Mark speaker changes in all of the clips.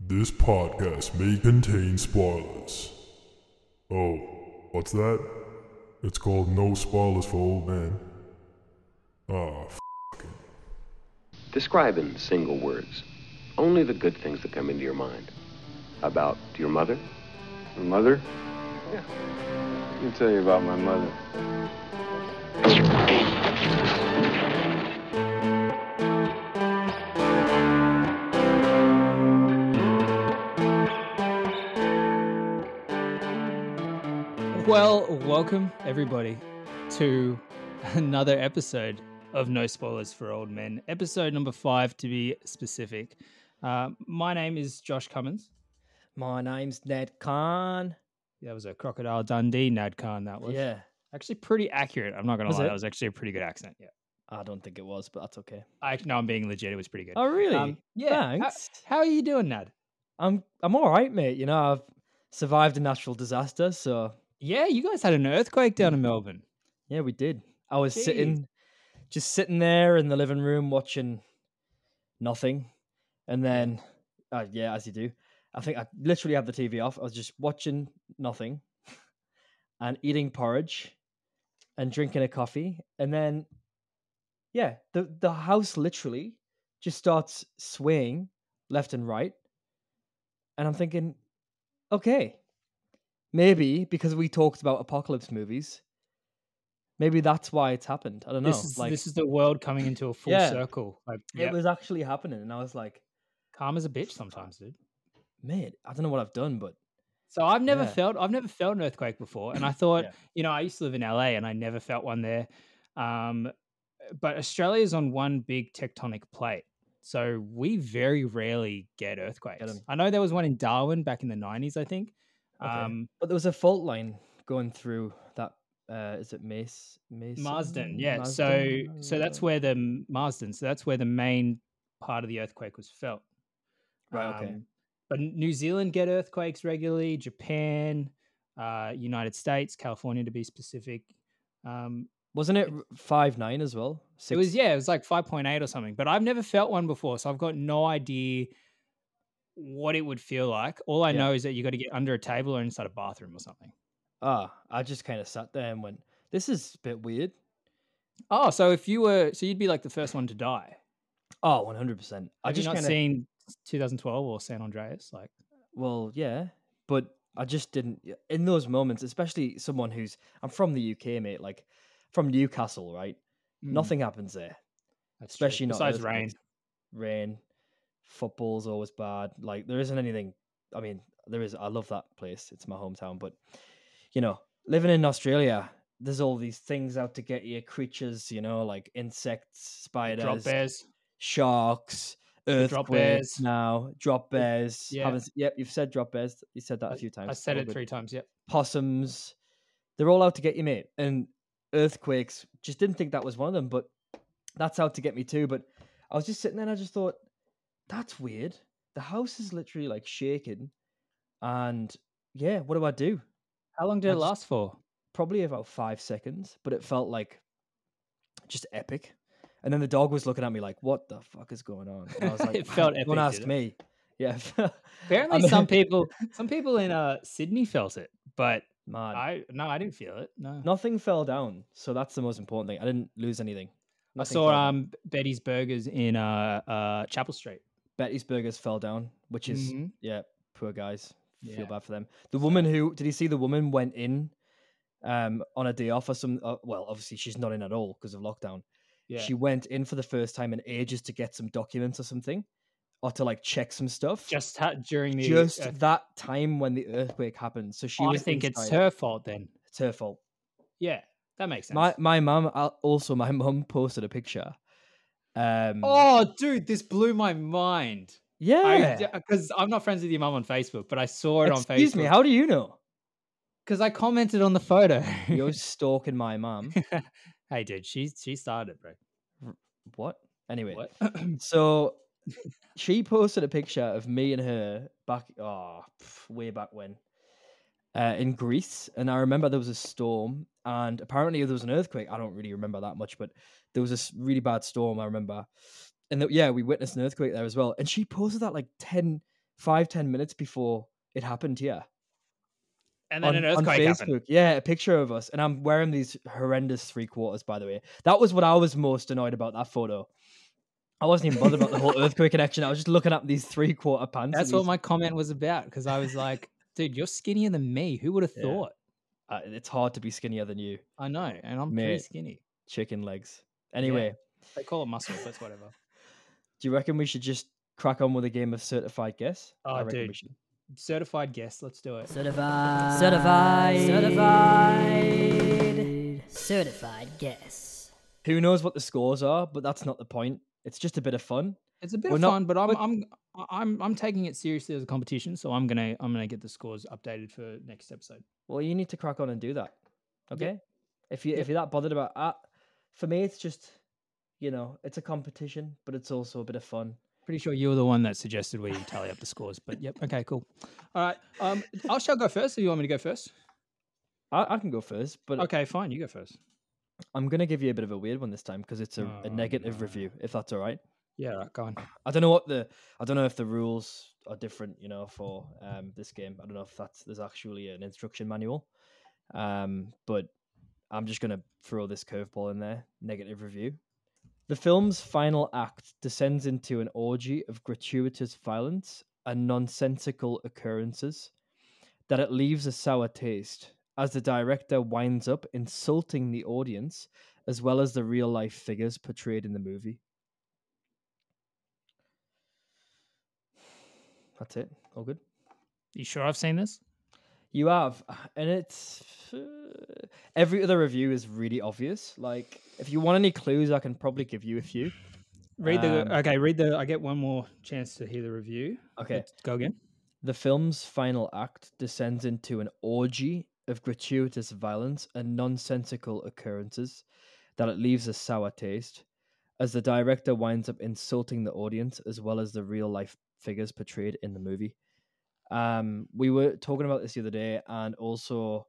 Speaker 1: This podcast may contain spoilers. Oh, what's that? It's called No Spoilers for Old Men. Ah, f-
Speaker 2: Describe in single words only the good things that come into your mind. About your mother?
Speaker 3: My mother?
Speaker 2: Yeah.
Speaker 3: Let me tell you about my mother.
Speaker 4: Well, welcome everybody to another episode of No Spoilers for Old Men, episode number five to be specific. Uh, my name is Josh Cummins.
Speaker 5: My name's Ned Khan.
Speaker 4: That was a Crocodile Dundee Nad Khan. That was
Speaker 5: Yeah,
Speaker 4: actually pretty accurate. I'm not gonna
Speaker 5: Was
Speaker 4: lie,
Speaker 5: it?
Speaker 4: that was actually a pretty good accent. Yeah,
Speaker 5: I don't think it was, but that's okay.
Speaker 4: I no, I'm being legit. It was pretty good.
Speaker 5: Oh, really?
Speaker 4: Um, yeah. How,
Speaker 5: Thanks.
Speaker 4: how are you doing, Nad?
Speaker 5: I'm I'm all right, mate. You know, I've survived a natural disaster, so
Speaker 4: Yeah, you guys had an earthquake down in Melbourne.
Speaker 5: yeah, we did. I was
Speaker 4: Jeez.
Speaker 5: sitting, just sitting there in the living room watching nothing, and then, uh, yeah, as you do, I think I literally had the TV off. I was just watching nothing, and eating porridge, and drinking a coffee, and then, yeah, the the house literally just starts swaying left and right, and I'm thinking, okay, maybe because we talked about apocalypse movies, maybe that's why it's happened. I don't know.
Speaker 4: This is
Speaker 5: like
Speaker 4: this is the world coming into a full
Speaker 5: Yeah.
Speaker 4: circle. Like,
Speaker 5: it was actually happening, and I was like,
Speaker 4: calm as a bitch sometimes, dude.
Speaker 5: mate, I don't know what I've done, but
Speaker 4: So I've never
Speaker 5: Yeah.
Speaker 4: felt I've never felt an earthquake before, and I thought,
Speaker 5: Yeah.
Speaker 4: you know, I used to live in LA, and I never felt one there. Um, but is on one big tectonic plate, so we very rarely get earthquakes.
Speaker 5: 'em.
Speaker 4: I know there was one in Darwin back in the nineties, I think.
Speaker 5: Okay.
Speaker 4: Um,
Speaker 5: but there was a fault line going through that. Uh, is it Mace? Mason?
Speaker 4: Marsden, yeah.
Speaker 5: Marsden?
Speaker 4: So so that's where the Marsden. So that's where the main part of the earthquake was felt.
Speaker 5: Right, okay.
Speaker 4: Um, But New Zealand get earthquakes regularly. Japan, uh, United States, California to be specific. Um,
Speaker 5: wasn't it five nine as well?
Speaker 4: it was yeah, it was like five point eight or something. But I've never felt one before, so I've got no idea what it would feel like. All I
Speaker 5: Yeah.
Speaker 4: know is that you got to get under a table or inside a bathroom or something.
Speaker 5: Ah, I just kind of sat there and went, "This is a bit weird."
Speaker 4: Oh, so if you were, so you'd be like the first one to die.
Speaker 5: Oh, one hundred percent. I just
Speaker 4: not
Speaker 5: kind of
Speaker 4: seen 2012 or San Andreas? Like,
Speaker 5: well, yeah, but I just didn't in those moments, especially someone who's I'm from the UK, mate. Like from Newcastle, right?
Speaker 4: mm,
Speaker 5: Nothing happens there.
Speaker 4: that's true.
Speaker 5: especially not
Speaker 4: besides rain.
Speaker 5: Rain, football's always bad. Like there isn't anything. I mean, there is. I love that place. It's my hometown, but you know, living in Australia, there's all these things out to get you, creatures. You know, like insects, spiders,
Speaker 4: Drop bears.
Speaker 5: sharks,
Speaker 4: drop
Speaker 5: earthquakes.
Speaker 4: bears.
Speaker 5: Now, drop bears.
Speaker 4: yeah.
Speaker 5: Yep, you've said drop bears. You said that
Speaker 4: I-
Speaker 5: a few times.
Speaker 4: I said it three times. Yep.
Speaker 5: possums. They're all out to get you, mate. And earthquakes, just didn't think that was one of them, but that's out to get me too. But I was just sitting there and I just thought, that's weird. The house is literally like shaking. And yeah, what do I do?
Speaker 4: How long did
Speaker 5: I
Speaker 4: it
Speaker 5: just-
Speaker 4: last for?
Speaker 5: Probably about five seconds, but it felt like just epic. And then the dog was looking at me like, what the fuck is going on? And I was like,
Speaker 4: It felt
Speaker 5: Don't
Speaker 4: epic,
Speaker 5: ask
Speaker 4: did it?
Speaker 5: me. Yeah.
Speaker 4: Apparently,
Speaker 5: mean-
Speaker 4: some people, some people in uh Sydney felt it, but
Speaker 5: Man,
Speaker 4: I no, I didn't feel it. No,
Speaker 5: nothing fell down. So that's the most important thing. I didn't lose anything.
Speaker 4: I saw um Betty's Burgers in uh uh Chapel Street.
Speaker 5: Betty's Burgers fell down, which is
Speaker 4: Mhm.
Speaker 5: yeah, poor guys.
Speaker 4: Yeah.
Speaker 5: Feel bad for them. The woman who did you see? The woman went in um on a day off or some. Uh, well, obviously she's not in at all because of lockdown.
Speaker 4: Yeah,
Speaker 5: She went in for the first time in ages to get some documents or something, or to like check some stuff.
Speaker 4: just ha- during the.
Speaker 5: Just
Speaker 4: earth-
Speaker 5: that time when the earthquake happened. So she
Speaker 4: I think it's her fault then.
Speaker 5: It's her fault.
Speaker 4: Yeah, that makes sense.
Speaker 5: My my mum also my mum posted a picture. Um.
Speaker 4: oh, dude, this blew my mind.
Speaker 5: yeah.
Speaker 4: because I'm not friends with your mum on Facebook, but I saw it on Facebook.
Speaker 5: Excuse me. How do you know?
Speaker 4: Because I commented on the photo.
Speaker 5: You're stalking my mum.
Speaker 4: hey, dude, she she started, bro.
Speaker 5: What? Anyway,
Speaker 4: What?
Speaker 5: so she posted a picture of me and her back, oh, way back when, uh, in Greece. And I remember there was a storm, and apparently there was an earthquake. I don't really remember that much, but there was this really bad storm. I remember, and th- yeah, we witnessed an earthquake there as well. And she posted that like 10, five ten minutes before it happened here
Speaker 4: And then
Speaker 5: on,
Speaker 4: an
Speaker 5: on
Speaker 4: earthquake
Speaker 5: Facebook.
Speaker 4: happened.
Speaker 5: Yeah, a picture of us, and I'm wearing these horrendous three quarters. By the way, that was what I was most annoyed about that photo. I wasn't even bothered about the whole earthquake connection. I was just looking at these three quarter pants.
Speaker 4: That's what
Speaker 5: these-
Speaker 4: my comment was about because I was like, dude, you're skinnier than me. Who would have
Speaker 5: Yeah.
Speaker 4: thought?
Speaker 5: Uh, it's hard to be skinnier than you.
Speaker 4: I know, and I'm pretty skinny.
Speaker 5: Chicken legs. Anyway,
Speaker 4: They call it muscle, but it's whatever.
Speaker 5: do you reckon we should just crack on with a game of certified guess?
Speaker 4: Oh,
Speaker 5: I reckon we should.
Speaker 4: Certified guest. Let's do it.
Speaker 6: Certified. Certified. Certified. Certified guess.
Speaker 5: Who knows what the scores are, but that's not the point. It's just a bit of fun.
Speaker 4: It's a bit
Speaker 5: We're
Speaker 4: of
Speaker 5: not-
Speaker 4: fun, but I'm
Speaker 5: but-
Speaker 4: I'm I'm I'm taking it seriously as a competition, so I'm gonna I'm gonna get the scores updated for next episode.
Speaker 5: Well, you need to crack on and do that. Okay. If you
Speaker 4: Yep.
Speaker 5: if you're that bothered about uh, for me, it's just you know it's a competition, but it's also a bit of fun.
Speaker 4: Pretty sure you were the one that suggested we tally up the scores, but yep, okay, cool. All right, um, I shall go first. Or you want me to go first?
Speaker 5: I, I can go first, but
Speaker 4: Okay, fine, you go first.
Speaker 5: I'm gonna give you a bit of a weird one this time because it's a, a
Speaker 4: Oh,
Speaker 5: negative
Speaker 4: no.
Speaker 5: review. If that's all right.
Speaker 4: Yeah, right, go on.
Speaker 5: I don't know what the I don't know if the rules are different, you know, for um this game. I don't know if that's there's actually an instruction manual. Um, but I'm just gonna throw this curveball in there. Negative review. The film's final act descends into an orgy of gratuitous violence and nonsensical occurrences that it leaves a sour taste as the director winds up insulting the audience as well as the real life figures portrayed in the movie. That's it. All good.
Speaker 4: You sure I've seen this?
Speaker 5: You have, and it's uh, every other review is really obvious. Like, if you want any clues, I can probably give you a few.
Speaker 4: Read the
Speaker 5: Um,
Speaker 4: okay. Read the. I get one more chance to hear the review.
Speaker 5: Okay.
Speaker 4: Let's go again.
Speaker 5: The film's final act descends into an orgy of gratuitous violence and nonsensical occurrences that it leaves a sour taste, as the director winds up insulting the audience as well as the real life figures portrayed in the movie. Um, we were talking about this the other day, and also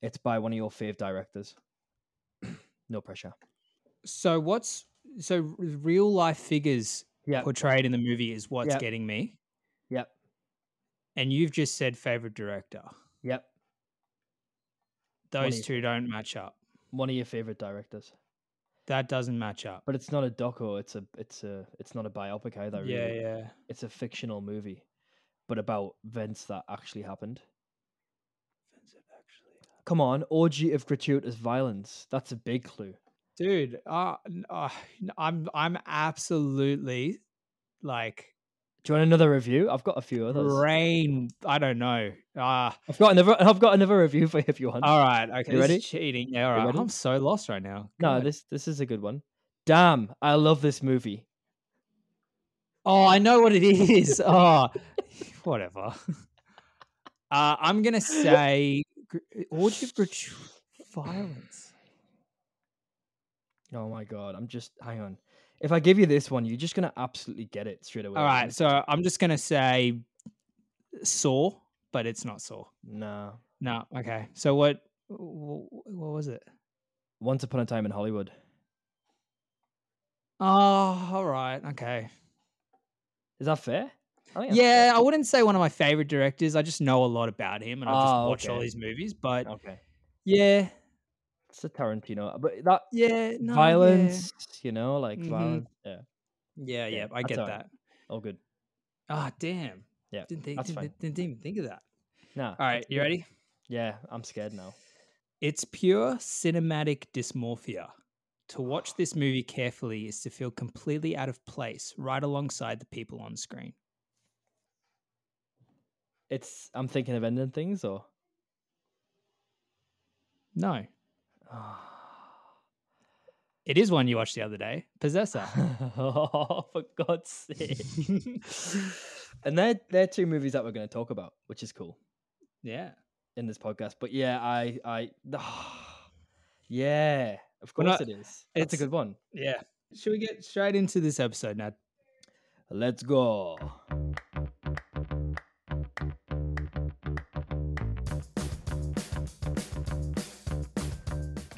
Speaker 5: it's by one of your fave directors. no pressure.
Speaker 4: So what's so real life figures
Speaker 5: Yeah.
Speaker 4: portrayed in the movie is what's
Speaker 5: Yep.
Speaker 4: getting me,
Speaker 5: Yep.
Speaker 4: and you've just said favorite director.
Speaker 5: Yep.
Speaker 4: Those two don't match up.
Speaker 5: One of your favorite directors.
Speaker 4: That doesn't match up.
Speaker 5: But it's not a doco. It's a. It's a. It's not a biopic either. Really.
Speaker 4: yeah, yeah.
Speaker 5: it's a fictional movie, but about events that actually happened. Events that actually come on, orgy of gratuitous violence. That's a big clue.
Speaker 4: Dude, uh, uh, I'm I'm absolutely like
Speaker 5: Do you want another review? I've got a few others.
Speaker 4: brain. I don't know. Ah,
Speaker 5: I've got another. I've got another review for you if you want.
Speaker 4: all right. Okay,
Speaker 5: You ready?
Speaker 4: cheating. Yeah, all right. I'm so lost right now.
Speaker 5: no,
Speaker 4: God.
Speaker 5: this this is a good one. Damn, I love this movie.
Speaker 4: Oh, I know what it is. oh, whatever. Uh, I'm gonna say orgy of violence.
Speaker 5: Oh my god, I'm just hang on. If I give you this one, you're just gonna absolutely get it straight away.
Speaker 4: All right, so I'm just gonna say Saw, but it's not Saw.
Speaker 5: no.
Speaker 4: No, okay. So what? What was it?
Speaker 5: Once upon a time in Hollywood.
Speaker 4: Oh, all right. Okay.
Speaker 5: Is that fair? I
Speaker 4: Yeah, I wouldn't say one of my favorite directors. I just know a lot about him, and I just
Speaker 5: Oh,
Speaker 4: watch all
Speaker 5: okay.
Speaker 4: these movies. But.
Speaker 5: Okay.
Speaker 4: yeah,
Speaker 5: It's a Tarantino, but that
Speaker 4: yeah, no, yeah.
Speaker 5: violence, you know, like
Speaker 4: Mhm.
Speaker 5: violence. Yeah,
Speaker 4: Yeah, yeah, I get
Speaker 5: all right.
Speaker 4: that.
Speaker 5: all good.
Speaker 4: Ah, damn.
Speaker 5: Yeah,
Speaker 4: Didn't think, didn't, didn't even think of that.
Speaker 5: Nah.
Speaker 4: All right, you ready?
Speaker 5: Yeah, I'm scared now.
Speaker 4: It's pure cinematic dysmorphia. To watch this movie carefully is to feel completely out of place right alongside the people on screen.
Speaker 5: It's. I'm thinking of ending things, or.
Speaker 4: No, it is one you watched the other day. Possessor.
Speaker 5: oh, for God's sake! and they're they're two movies that we're going to talk about, which is cool
Speaker 4: yeah.
Speaker 5: in this podcast. But yeah, I I. yeah, of
Speaker 4: We're
Speaker 5: course
Speaker 4: not-
Speaker 5: it is. That's a
Speaker 4: it's-
Speaker 5: good one.
Speaker 4: Yeah. Should we get straight into this episode now?
Speaker 5: Let's go.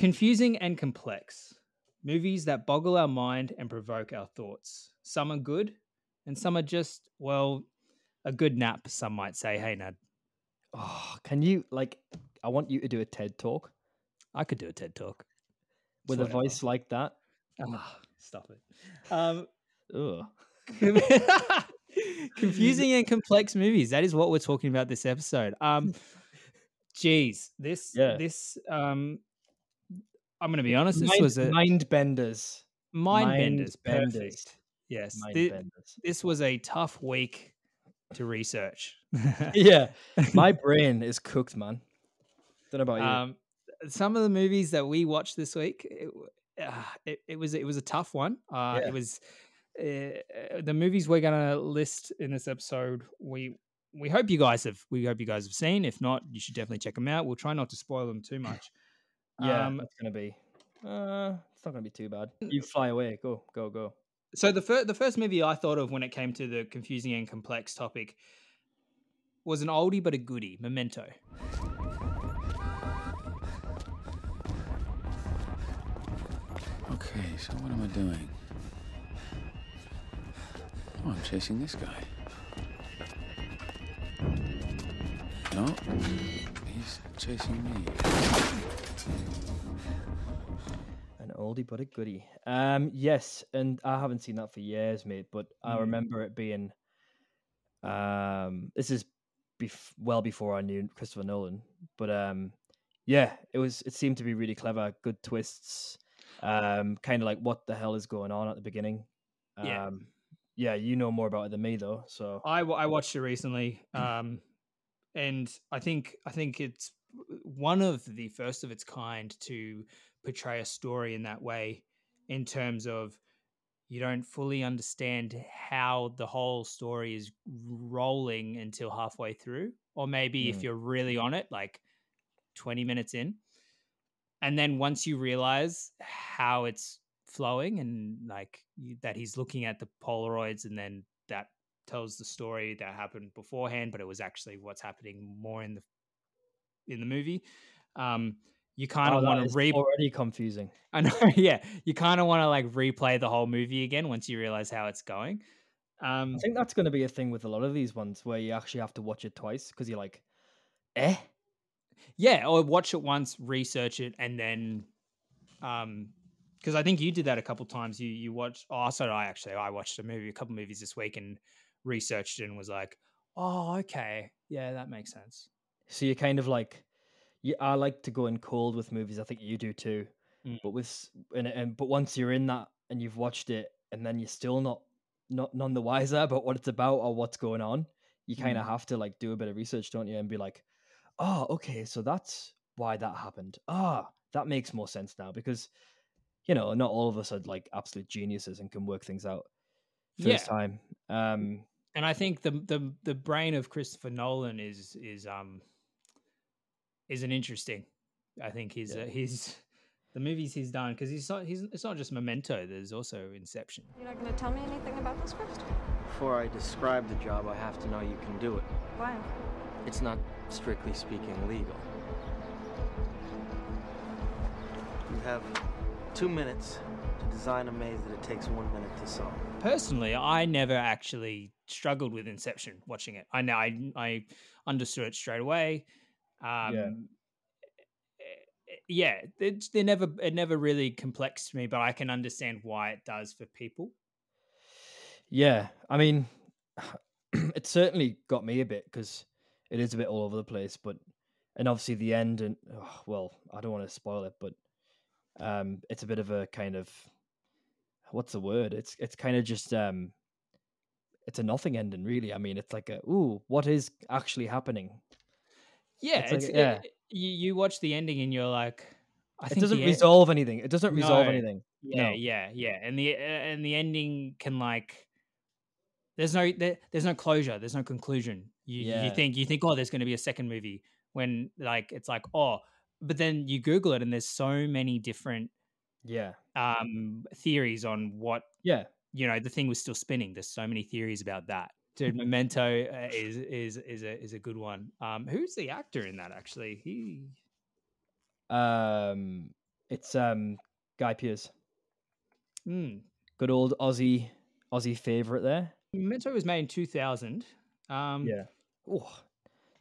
Speaker 4: Confusing and complex. Movies that boggle our mind and provoke our thoughts. Some are good, and some are just, well, a good nap. Some might say, "Hey, Nad,
Speaker 5: Oh, can you like? I want you to do a TED talk
Speaker 4: I could do a TED talk
Speaker 5: with a voice like that.
Speaker 4: Ah, stop it. Um, confusing and complex movies. That is what we're talking about this episode. Um, geez, this
Speaker 5: Yeah.
Speaker 4: this um, I'm going to be honest. This
Speaker 5: mind,
Speaker 4: was a
Speaker 5: mind benders.
Speaker 4: mind,
Speaker 5: mind
Speaker 4: benders.
Speaker 5: benders.
Speaker 4: Perfect. Yes,
Speaker 5: Mind
Speaker 4: thi-
Speaker 5: benders.
Speaker 4: this was a tough week to research.
Speaker 5: yeah, my brain is cooked, man. Don't know about you.
Speaker 4: um, some of the movies that we watched this week, it, uh, it, it was it was a tough one. Uh,
Speaker 5: Yeah.
Speaker 4: It was uh, uh, the movies we're gonna list in this episode. We we hope you guys have we hope you guys have seen. If not, you should definitely check them out. We'll try not to spoil them too much.
Speaker 5: Yeah,
Speaker 4: um,
Speaker 5: it's gonna be. Uh, it's not gonna be too bad. You fly away. Go, go, go.
Speaker 4: So the first the first movie I thought of when it came to the confusing and complex topic was an oldie but a goodie, Memento.
Speaker 7: Okay, so what am I doing? Oh, I'm chasing this guy. No, he's chasing me.
Speaker 5: An oldie but a goodie. Um, yes, and I haven't seen that for years, mate. But I
Speaker 4: Mm.
Speaker 5: remember it being. Um, this is bef- well before I knew Christopher Nolan, but um, yeah, it was. It seemed to be really clever, good twists. Um, kind of like what the hell is going on at the beginning.
Speaker 4: Yeah.
Speaker 5: Um, yeah, you know more about it than me though. So
Speaker 4: I, I watched it recently, um, and I think I think it's one of the first of its kind to portray a story in that way, in terms of you don't fully understand how the whole story is rolling until halfway through, or maybe if
Speaker 5: Mm.
Speaker 4: you're really on it, like twenty minutes in, and then once you realize how it's flowing and like you, that he's looking at the polaroids and then that tells the story that happened beforehand but it was actually what's happening more in the in the movie. Um you kind
Speaker 5: Oh,
Speaker 4: of
Speaker 5: that
Speaker 4: want to re
Speaker 5: already confusing.
Speaker 4: I know yeah. You kind of want to like replay the whole movie again once you realize how it's going. Um
Speaker 5: I think that's going to be a thing with a lot of these ones where you actually have to watch it twice because you're like, eh.
Speaker 4: yeah or watch it once research it and then um because i think you did that a couple times. You you watched oh so i actually. I watched a movie a couple movies this week and researched it and was like oh okay. Yeah that makes sense
Speaker 5: So you're kind of like, yeah, I like to go in cold with movies. I think you do too.
Speaker 4: Mm.
Speaker 5: But with and, and but once you're in that and you've watched it, and then you're still not not none the wiser about what it's about or what's going on, you kind of
Speaker 4: Mm.
Speaker 5: have to like do a bit of research, don't you? And be like, oh, okay, so that's why that happened. Ah, that makes more sense now because you know not all of us are like absolute geniuses and can work things out first
Speaker 4: Yeah.
Speaker 5: time. Um,
Speaker 4: and i think the the the brain of christopher nolan is is um is an interesting i think he's
Speaker 5: Yeah.
Speaker 4: uh, he's the movies he's done because he's not he's it's not just memento there's also inception
Speaker 8: You're not going to tell me anything about this first?
Speaker 9: Before I describe the job, I have to know you can do it.
Speaker 8: Why?
Speaker 9: It's not strictly speaking legal. You have two minutes to design a maze that it takes one minute to solve.
Speaker 4: personally, I never actually struggled with Inception watching it. I know I I understood it straight away. Um, eh, yeah, it, they never it never really complex to me, but I can understand why it does for people.
Speaker 5: Yeah, I mean, it certainly got me a bit because it is a bit all over the place. But and obviously the end and oh, well, I don't want to spoil it, but um, it's a bit of a kind of what's the word? It's it's kind of just um, it's a nothing ending, really. I mean, it's like a ooh, what is actually happening?
Speaker 4: Yeah,
Speaker 5: It's
Speaker 4: it's,
Speaker 5: like- yeah.
Speaker 4: it- you you watch the ending and you're like, I
Speaker 5: it doesn't resolve anything. It doesn't resolve
Speaker 4: No.
Speaker 5: anything.
Speaker 4: Yeah,
Speaker 5: No.
Speaker 4: yeah, yeah, and the uh, and the ending can like, there's no there, there's no closure, there's no conclusion. You you think you think oh there's going to be a second movie when like it's like oh, but then you Google it and there's so many different
Speaker 5: Yeah,
Speaker 4: um theories on what
Speaker 5: yeah.
Speaker 4: you know the thing was still spinning. There's so many theories about that. Dude, Memento uh, is is is a is a good one. Um, who's the actor in that actually? He
Speaker 5: Um, it's um Guy Pearce,
Speaker 4: hmm.
Speaker 5: good old Aussie Aussie favorite there.
Speaker 4: Memento was made in 2000. Um,
Speaker 5: Yeah. Oh,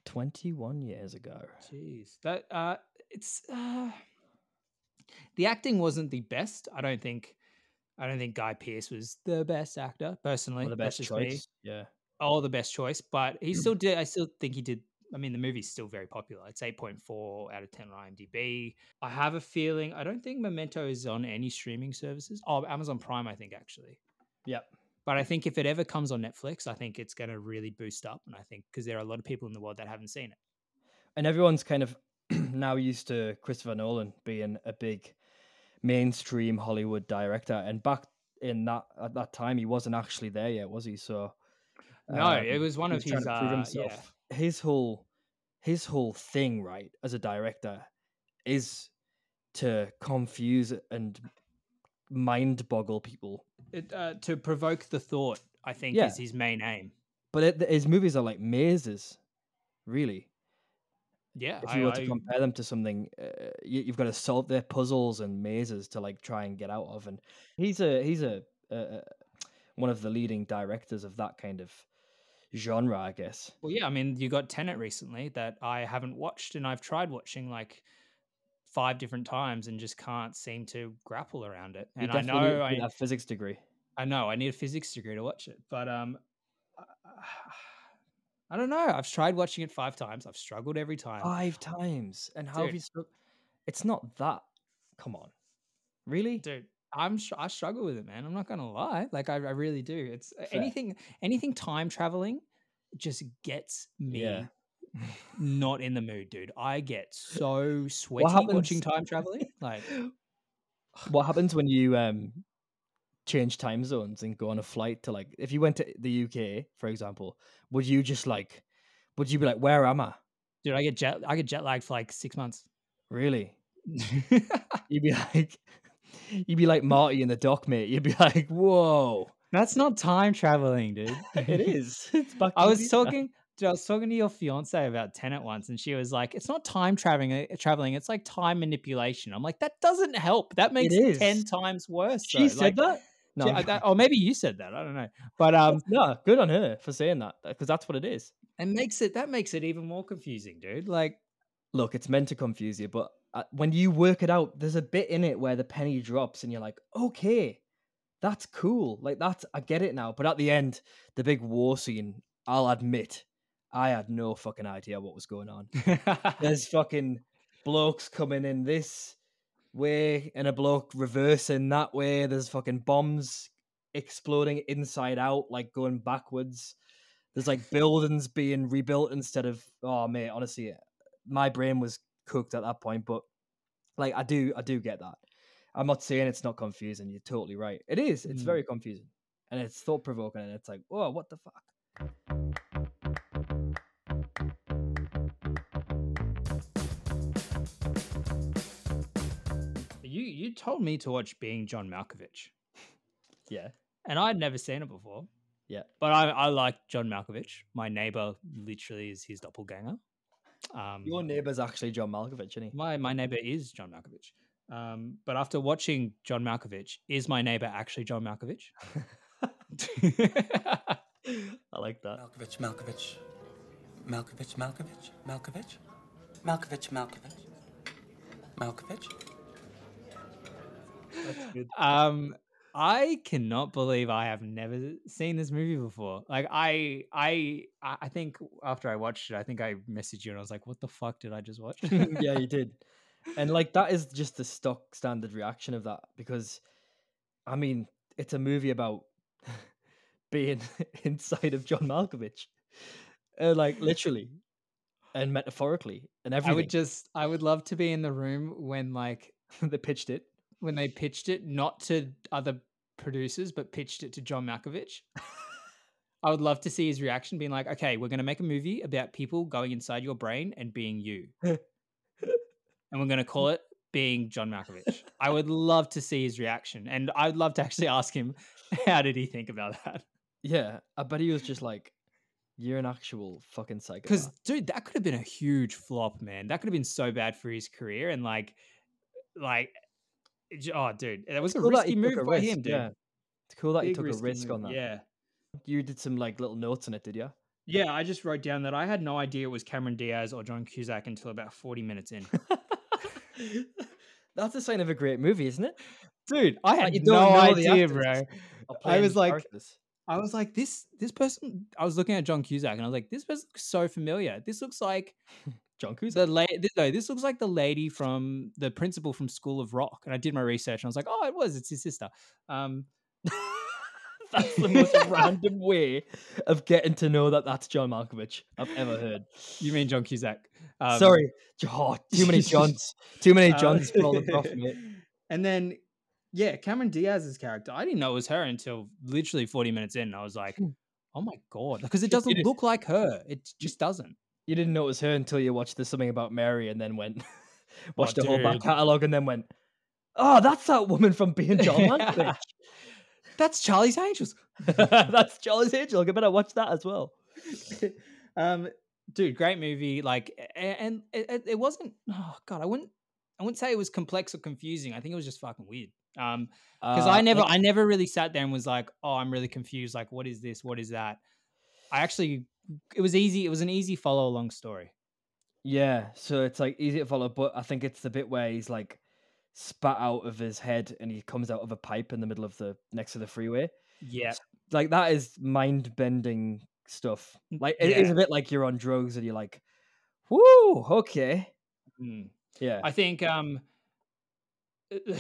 Speaker 5: 21 years ago.
Speaker 4: Jeez, that uh, it's uh, the acting wasn't the best. I don't think. I don't think Guy Pearce was the best actor personally.
Speaker 5: The best choice. Yeah.
Speaker 4: Oh, the best choice, but he mm. still did. I still think he did. I mean, the movie's still very popular. It's eight point four out of ten on IMDb. I have a feeling. I don't think Memento is on any streaming services. Oh, Amazon Prime, I think actually.
Speaker 5: Yep.
Speaker 4: But I think if it ever comes on Netflix, I think it's going to really boost up. And I think because there are a lot of people in the world that haven't seen it.
Speaker 5: And everyone's kind of now used to Christopher Nolan being a big mainstream Hollywood director. And back in that at that time, he wasn't actually there yet, was he? So
Speaker 4: No,
Speaker 5: um,
Speaker 4: it was one of
Speaker 5: trying
Speaker 4: his.
Speaker 5: to prove
Speaker 4: Uh,
Speaker 5: himself. His whole his whole thing, right, as a director, is to confuse and mind boggle people.
Speaker 4: It, uh, to provoke the thought, I think,
Speaker 5: Yeah.
Speaker 4: is his main aim.
Speaker 5: But it, his movies are like mazes, really.
Speaker 4: Yeah,
Speaker 5: if
Speaker 4: I-
Speaker 5: you were to
Speaker 4: I-
Speaker 5: compare them to something, uh, you, you've got to solve their puzzles and mazes to like try and get out of. And he's a he's a, a, a one of the leading directors of that kind of genre, I guess.
Speaker 4: Well, yeah, I mean, you got Tenet recently that I haven't watched, and I've tried watching like five different times and just can't seem to grapple around it. And I know
Speaker 5: need
Speaker 4: I,
Speaker 5: a physics degree.
Speaker 4: I know I need a physics degree to watch it, but um, I don't know. I've tried watching it five times. I've struggled every time.
Speaker 5: Five times, and how have you? It's not that. Come on, really?
Speaker 4: dude i'm i struggle with it man i'm not gonna lie like i, I really do it's
Speaker 5: Fair.
Speaker 4: anything anything time traveling just gets me
Speaker 5: Yeah.
Speaker 4: not in the mood dude i get so sweaty
Speaker 5: happens-
Speaker 4: watching time traveling like
Speaker 5: What happens when you um change time zones and go on a flight to like if you went to the UK, for example, would you just like would you be like, Where am I?
Speaker 4: dude i get jet i get jet lagged for like six months
Speaker 5: Really? You'd be like you'd be like Marty in the Doc, mate. You'd be like, Whoa.
Speaker 4: that's not time traveling dude
Speaker 5: It is. It's
Speaker 4: i was talking dude, I was talking to your fiance about Tenet once, and she was like, "It's not time traveling. uh, Traveling, it's like time manipulation." I'm like, "That doesn't help. That makes it, ten times worse."
Speaker 5: She
Speaker 4: though.
Speaker 5: said
Speaker 4: Like,
Speaker 5: that? No,
Speaker 4: she- uh, that- or maybe you said that. I don't know, but um,
Speaker 5: no, good on her for saying that because that's what it is.
Speaker 4: it makes it that makes it even more confusing, dude. Like,
Speaker 5: Look, it's meant to confuse you, but uh, when you work it out, there's a bit in it where the penny drops, and you're like, okay, that's cool. Like that's I get it now. But at the end, the big war scene, I'll admit, I had no fucking idea what was going on. There's fucking blokes coming in this way and a bloke reversing that way. There's fucking bombs exploding inside out, like going backwards. There's like buildings being rebuilt instead of oh mate, honestly, my brain was cooked at that point. But like I do, I do get that. I'm not saying it's not confusing. You're totally right. It is. It's
Speaker 4: Mm.
Speaker 5: very confusing, and it's thought provoking, and it's like, oh, what the fuck.
Speaker 4: you you told me to watch Being John Malkovich,
Speaker 5: Yeah,
Speaker 4: and I'd never seen it before.
Speaker 5: yeah.
Speaker 4: But I I like John Malkovich. My neighbor literally is his doppelganger. Um,
Speaker 5: Your neighbour's actually John Malkovich, isn't he?
Speaker 4: my my neighbor is John Malkovich. Um, but after watching John Malkovich, is my neighbor actually John Malkovich?
Speaker 5: I like that.
Speaker 10: Malkovich, Malkovich. Malkovich, Malkovich, Malkovich. Malkovich, Malkovich. Malkovich.
Speaker 4: um, I cannot believe I have never seen this movie before. Like I, I, I think after I watched it, I think I messaged you and I was like, "What the fuck did I just watch?"
Speaker 5: yeah, you did. And like that is just the stock standard reaction of that because I mean, it's a movie about being inside of John Malkovich. Uh, like literally and metaphorically and
Speaker 4: I would just, I would love to be in the room when like
Speaker 5: they pitched it.
Speaker 4: When they pitched it, not to other producers, but pitched it to John Malkovich. I would love to see his reaction, being like, "Okay, we're going to make a movie about people going inside your brain and being you, and we're going to call it being John Malkovich." I would love to see his reaction, and I'd love to actually ask him, "How did he think about that?"
Speaker 5: Yeah, I bet he was just like, "You're an actual fucking psycho.
Speaker 4: Because, dude, that could have been a huge flop, man. That could have been so bad for his career, and like, like, oh, dude, that was a
Speaker 5: Cool
Speaker 4: risky move
Speaker 5: a
Speaker 4: by
Speaker 5: risk,
Speaker 4: him, dude.
Speaker 5: Yeah. It's cool that he
Speaker 4: Big
Speaker 5: took a risk
Speaker 4: move,
Speaker 5: on that.
Speaker 4: Yeah.
Speaker 5: You did some like little notes on it, did you?
Speaker 4: Yeah, I just wrote down that I had no idea it was Cameron Diaz or John Cusack until about 40 minutes in.
Speaker 5: That's a sign of a great movie, isn't it?
Speaker 4: Dude, I had
Speaker 5: you
Speaker 4: no idea, bro. I was like,
Speaker 5: characters.
Speaker 4: I was like, this this person. I was looking at John Cusack and I was like, this person looks so familiar. This looks like
Speaker 5: John Cusack.
Speaker 4: the lady. This, no, this looks like the lady from the principal from School of Rock. And I did my research and I was like, oh, it was. It's his sister. Um,
Speaker 5: That's the most random way of getting to know that that's John Malkovich I've ever heard.
Speaker 4: you mean John Cusack? Um,
Speaker 5: Sorry, oh, too many Johns. Too many
Speaker 4: uh,
Speaker 5: Johns for all the profit, mate.
Speaker 4: And then, yeah, Cameron Diaz's character. I didn't know it was her until literally 40 minutes in. I was like, oh my god, because it doesn't look like her. It just doesn't.
Speaker 5: You didn't know it was her until you watched There's Something About Mary and then went, watched the whole back
Speaker 4: Oh,
Speaker 5: catalogue and then went, oh, that's that woman from being John Malkovich.
Speaker 4: That's Charlie's Angels.
Speaker 5: that's Charlie's Angel. I better watch that as well.
Speaker 4: um, dude, great movie. Like, and it, it- it wasn't. Oh god, I wouldn't. I wouldn't say it was complex or confusing. I think it was just fucking weird. Um, because
Speaker 5: Uh,
Speaker 4: I never,
Speaker 5: like-
Speaker 4: I never really sat there and was like, oh, I'm really confused. Like, what is this? What is that? I actually, it was easy. It was an easy follow along story.
Speaker 5: Yeah, so it's like easy to follow, but I think it's the bit where he's like spat out of his head and he comes out of a pipe in the middle of the next to the freeway.
Speaker 4: Yeah.
Speaker 5: Like that is mind bending stuff. Like it is
Speaker 4: Yeah.
Speaker 5: a bit like you're on drugs and you're like, whoo, okay.
Speaker 4: Mm.
Speaker 5: Yeah.
Speaker 4: I think um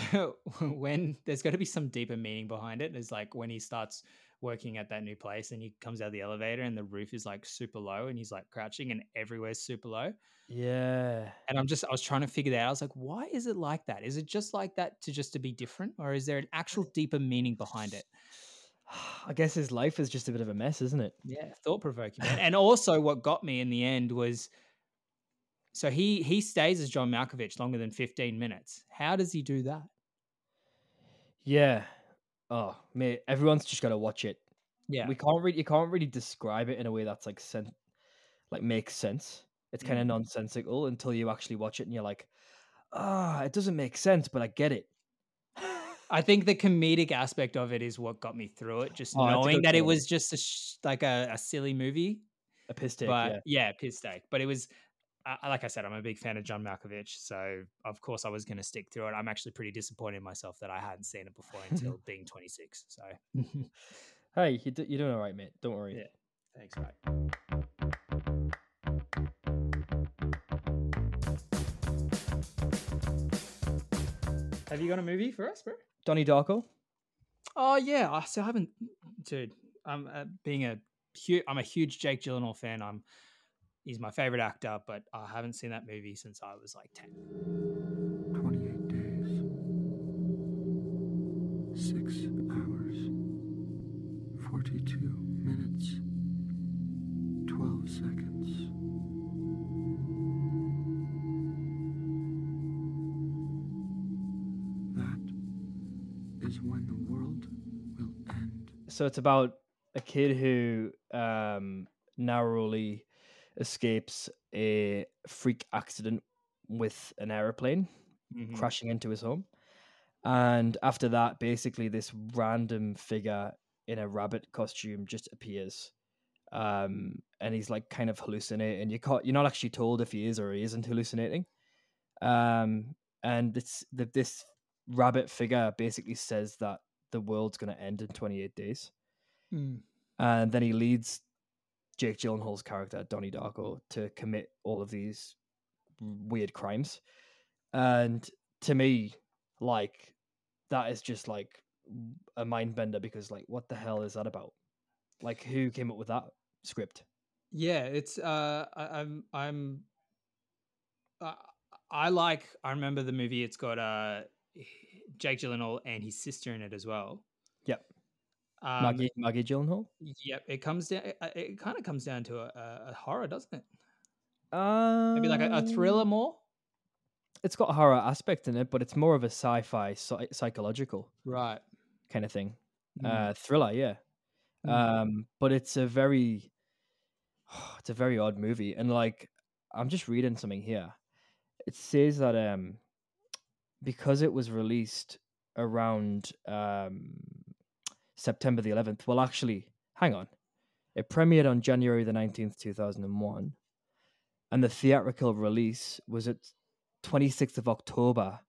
Speaker 4: when there's got to be some deeper meaning behind it is like when he starts working at that new place and he comes out of the elevator and the roof is like super low and he's like crouching and everywhere's super low.
Speaker 5: Yeah.
Speaker 4: and i'm just i was trying to figure that out. I was like why is it like that? Is it just like that to just to be different or is there an actual deeper meaning behind it?
Speaker 5: I guess his life is just a bit of a mess, isn't it?
Speaker 4: yeah thought provoking and also what got me in the end was so he he stays as john malkovich longer than 15 minutes. How does he do that?
Speaker 5: Yeah. Oh, mate, everyone's just got to watch it.
Speaker 4: yeah
Speaker 5: We can't really you can't really describe it in a way that's like sen- like makes sense. It's kind of
Speaker 4: Mm.
Speaker 5: nonsensical until you actually watch it and you're like, ah, it doesn't make sense, but I get it.
Speaker 4: I think the comedic aspect of it is what got me through it. Just
Speaker 5: Oh,
Speaker 4: knowing that it was just a sh- like a, a silly movie,
Speaker 5: A piss take,
Speaker 4: but
Speaker 5: yeah.
Speaker 4: yeah. piss take. But it was, uh, like I said, I'm a big fan of John Malkovich, so of course I was going to stick through it. I'm actually pretty disappointed in myself that I hadn't seen it before until being 26. So
Speaker 5: Hey, you do, you're doing all right, mate. Don't worry.
Speaker 4: yeah, thanks, mate. Have you got a movie for us, bro?
Speaker 5: Donnie Darko.
Speaker 4: Oh yeah, I still haven't, dude. I'm uh, being a huge. I'm a huge Jake Gyllenhaal fan. I'm he's my favorite actor, but I haven't seen that movie since I was like ten.
Speaker 11: 28 days. Six hours. 42 minutes. 12 seconds. That is when the world will end.
Speaker 5: So it's about a kid who um, narrowly escapes a freak accident with an aeroplane
Speaker 4: Mhm.
Speaker 5: crashing into his home. And after that, basically, this random figure in a rabbit costume just appears. Um, and he's like kind of hallucinating. You can't, you're not actually told if he is or he isn't hallucinating. Um, and it's the, this rabbit figure basically says that the world's going to end in 28 days.
Speaker 4: Mm.
Speaker 5: And then he leads Jake Gyllenhaal's character, Donnie Darko, to commit all of these weird crimes. And to me, like, that is just like a mind bender because, like, what the hell is that about? Like, who came up with that script?
Speaker 4: Yeah, it's uh, I, I'm I'm. Uh, I like. I remember the movie. It's got uh, Jake Gyllenhaal and his sister in it as well.
Speaker 5: Yep.
Speaker 4: Um,
Speaker 5: Maggie, Maggie Gyllenhaal?
Speaker 4: Yep. It comes down. It, it kind of comes down to a, a, horror, doesn't it?
Speaker 5: Um,
Speaker 4: Maybe like a, a thriller more.
Speaker 5: It's got a horror aspect in it, but it's more of a sci-fi, psy- psychological
Speaker 4: Right.
Speaker 5: kind of thing.
Speaker 4: Mm.
Speaker 5: Uh, thriller, yeah.
Speaker 4: Mm.
Speaker 5: Um, but it's a very, it's a very odd movie, and like I'm just reading something here. It says that um, because it was released around um September the 11th. Well, actually, hang on. It premiered on January the 19th, 2001. And the theatrical release was at 26th of October.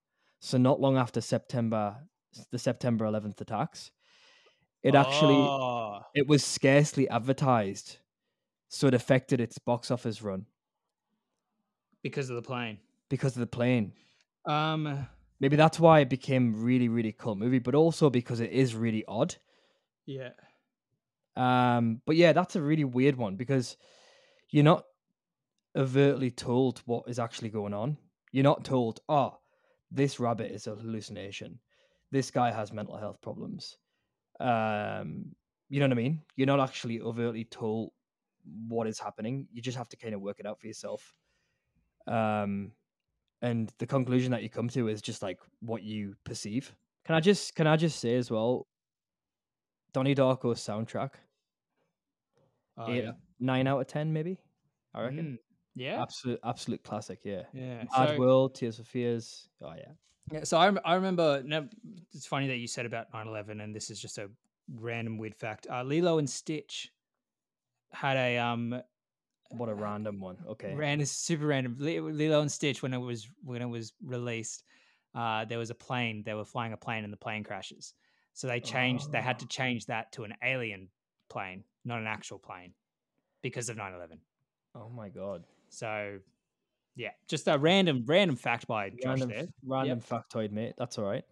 Speaker 5: So not long after September, the September 11th attacks. It actually,
Speaker 4: Oh.
Speaker 5: it was scarcely advertised. So it affected its box office run
Speaker 4: because of the plane.
Speaker 5: because of the plane.
Speaker 4: Um,
Speaker 5: Maybe that's why it became really, really cult movie, but also because it is really odd.
Speaker 4: Yeah.
Speaker 5: Um, but yeah, that's a really weird one because you're not overtly told what is actually going on. You're not told, oh, this rabbit is a hallucination. This guy has mental health problems. Um, you know what I mean? You're not actually overtly told what is happening. You just have to kind of work it out for yourself. Um, and the conclusion that you come to is just like what you perceive. Can I just can I just say as well, Donnie Darko's soundtrack,
Speaker 4: Oh,
Speaker 5: eight-
Speaker 4: yeah.
Speaker 5: nine out of ten, maybe. I reckon.
Speaker 4: Mm, yeah.
Speaker 5: Absolute, absolute classic. Yeah.
Speaker 4: Yeah,
Speaker 5: Mad
Speaker 4: so-
Speaker 5: World, Tears for Fears. Oh yeah.
Speaker 4: Yeah, so I, I remember. No, it's funny that you said about 9/11, and this is just a random weird fact. Uh, Lilo and Stitch had a um
Speaker 5: What a random one. Okay.
Speaker 4: ran is super random. Lilo and Stitch when it was when it was released, uh, there was a plane. They were flying a plane, and the plane crashes. So they changed. They had
Speaker 5: Oh.
Speaker 4: to change that to an alien plane, not an actual plane, because of 9/11.
Speaker 5: Oh my god.
Speaker 4: So, yeah, just a random random fact by Josh
Speaker 5: Random,
Speaker 4: there.
Speaker 5: random
Speaker 4: Yep.
Speaker 5: factoid, mate. That's all right.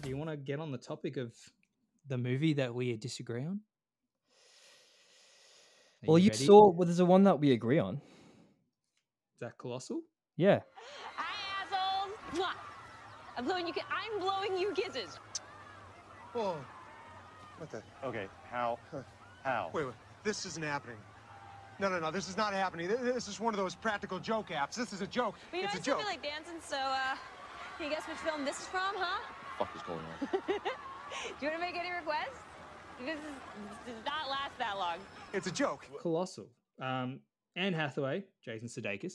Speaker 4: Do you want to get on the topic of the movie that we disagree on? Are
Speaker 5: well, you
Speaker 4: ready?
Speaker 5: saw. Well, there's a one that we agree on.
Speaker 4: Is that colossal?
Speaker 5: Yeah.
Speaker 12: Hi, assholes. Mwah. I'm blowing you. Ki- I'm blowing you kisses.
Speaker 13: Whoa. What the? Okay, how? How? Wait, wait. This isn't happening. No, no, no. This is not happening. This is one of those practical joke apps. This is a joke.
Speaker 12: But you know,
Speaker 13: it's
Speaker 12: I
Speaker 13: a
Speaker 12: still
Speaker 13: joke.
Speaker 12: feel like dancing. So, uh, can you guess which film this is from, huh?
Speaker 3: The fuck is going on?
Speaker 12: Do you want to make any requests? This, is, this does not last that long.
Speaker 13: It's a joke.
Speaker 4: Colossal. Um, Anne Hathaway, Jason Sudeikis.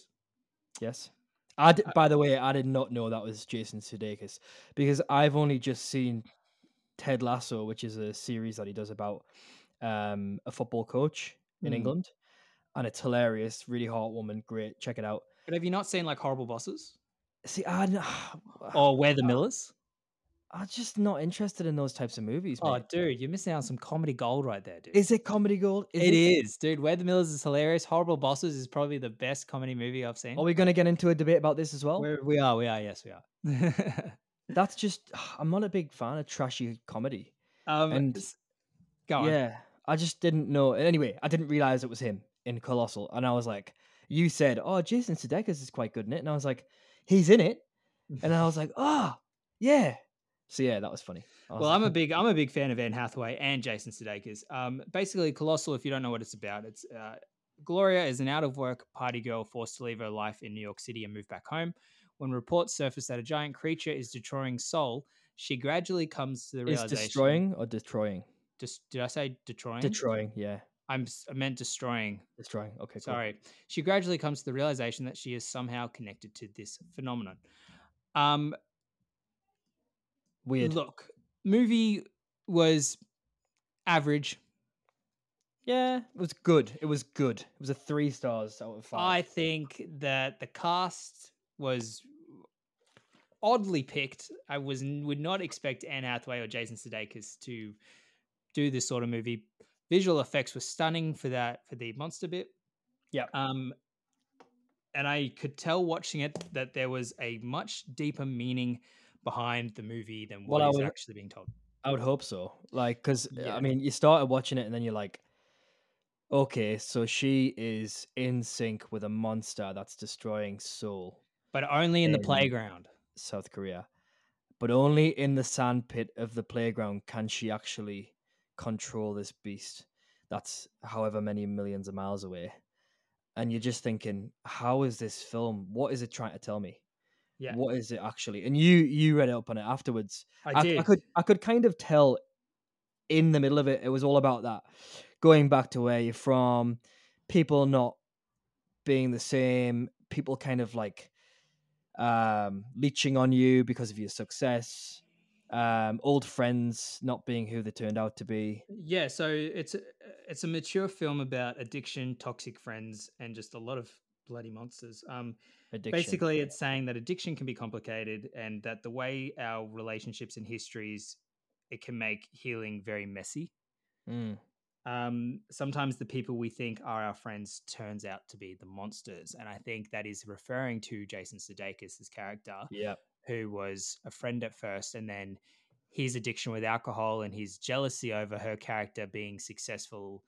Speaker 5: Yes. I d- by the way, I did not know that was Jason Sudeikis because I've only just seen Ted Lasso, which is a series that he does about um, a football coach in
Speaker 4: Hmm.
Speaker 5: England, and it's hilarious, really heartwarming, great. Check it out.
Speaker 4: But have you not seen like Horrible Bosses
Speaker 5: See, I,
Speaker 4: or We're the Millers?
Speaker 5: I'm just not interested in those types of movies.
Speaker 4: Oh,
Speaker 5: mate.
Speaker 4: dude, you're missing out on some comedy gold right there, dude.
Speaker 5: is it comedy gold? Is
Speaker 4: it is, dude. We're the Millers is hilarious. Horrible Bosses is probably the best comedy movie I've seen.
Speaker 5: Are we going to get into a debate about this as well?
Speaker 4: We're, we are, we are, yes, we are.
Speaker 5: That's just. I'm not a big fan of trashy comedy.
Speaker 4: um,
Speaker 5: And-
Speaker 4: go on.
Speaker 5: Yeah, I just didn't know. Anyway, I didn't realize it was him in Colossal, and I was like, "You said, oh, Jason Sudeikis is quite good in it," and I was like, "He's in it," and I was like, "Oh, yeah." So yeah, that was funny. Was
Speaker 4: Well,
Speaker 5: like,
Speaker 4: I'm a big I'm a big fan of Anne Hathaway and Jason Sudeikis. Um, basically, Colossal. If you don't know what it's about, it's uh, Gloria is an out of work party girl forced to leave her life in New York City and move back home. When reports surface that a giant creature is destroying Seoul, she gradually comes to the
Speaker 5: is
Speaker 4: realization.
Speaker 5: destroying or destroying?
Speaker 4: Dis- did I say destroying?
Speaker 5: Destroying, yeah,
Speaker 4: I'm I meant destroying.
Speaker 5: destroying. Okay, cool.
Speaker 4: Sorry. She gradually comes to the realization that she is somehow connected to this phenomenon. Um,
Speaker 5: Weird.
Speaker 4: Look, movie was average.
Speaker 5: Yeah, it was good. It was good. It was a three stars out of five.
Speaker 4: I think that the cast was oddly picked. I was would not expect Anne Hathaway or Jason Sudeikis to do this sort of movie. Visual effects were stunning for that for the monster bit.
Speaker 5: Yeah.
Speaker 4: Um, and I could tell watching it that there was a much deeper meaning behind the movie than what
Speaker 5: Well,
Speaker 4: is
Speaker 5: would-
Speaker 4: actually being told.
Speaker 5: I would hope so. Like, because uh,
Speaker 4: Yeah.
Speaker 5: I mean, you started watching it and then you're like, okay, so she is in sync with a monster that's destroying Seoul,
Speaker 4: But only in the playground.
Speaker 5: South Korea. But only in the sandpit of the playground can she actually control this beast that's however many millions of miles away. And you're just thinking, how is this film? What is it trying to tell me?
Speaker 4: Yeah.
Speaker 5: What is it actually? And you you read up on it afterwards.
Speaker 4: I did.
Speaker 5: I could I could kind of tell in the middle of it, it was all about that. Going back to where you're from, people not being the same, people kind of like um, leeching on you because of your success, um, old friends not being who they turned out to be.
Speaker 4: Yeah, so it's a, it's a mature film about addiction, toxic friends, and just a lot of bloody monsters. Um,
Speaker 5: Addiction.
Speaker 4: basically, it's saying that addiction can be complicated, and that the way our relationships and histories it can make healing very messy.
Speaker 5: Mm.
Speaker 4: Um, sometimes the people we think are our friends turns out to be the monsters, and I think that is referring to Jason Sudeikis' character,
Speaker 5: Yeah.
Speaker 4: who was a friend at first, and then his addiction with alcohol and his jealousy over her character being successful.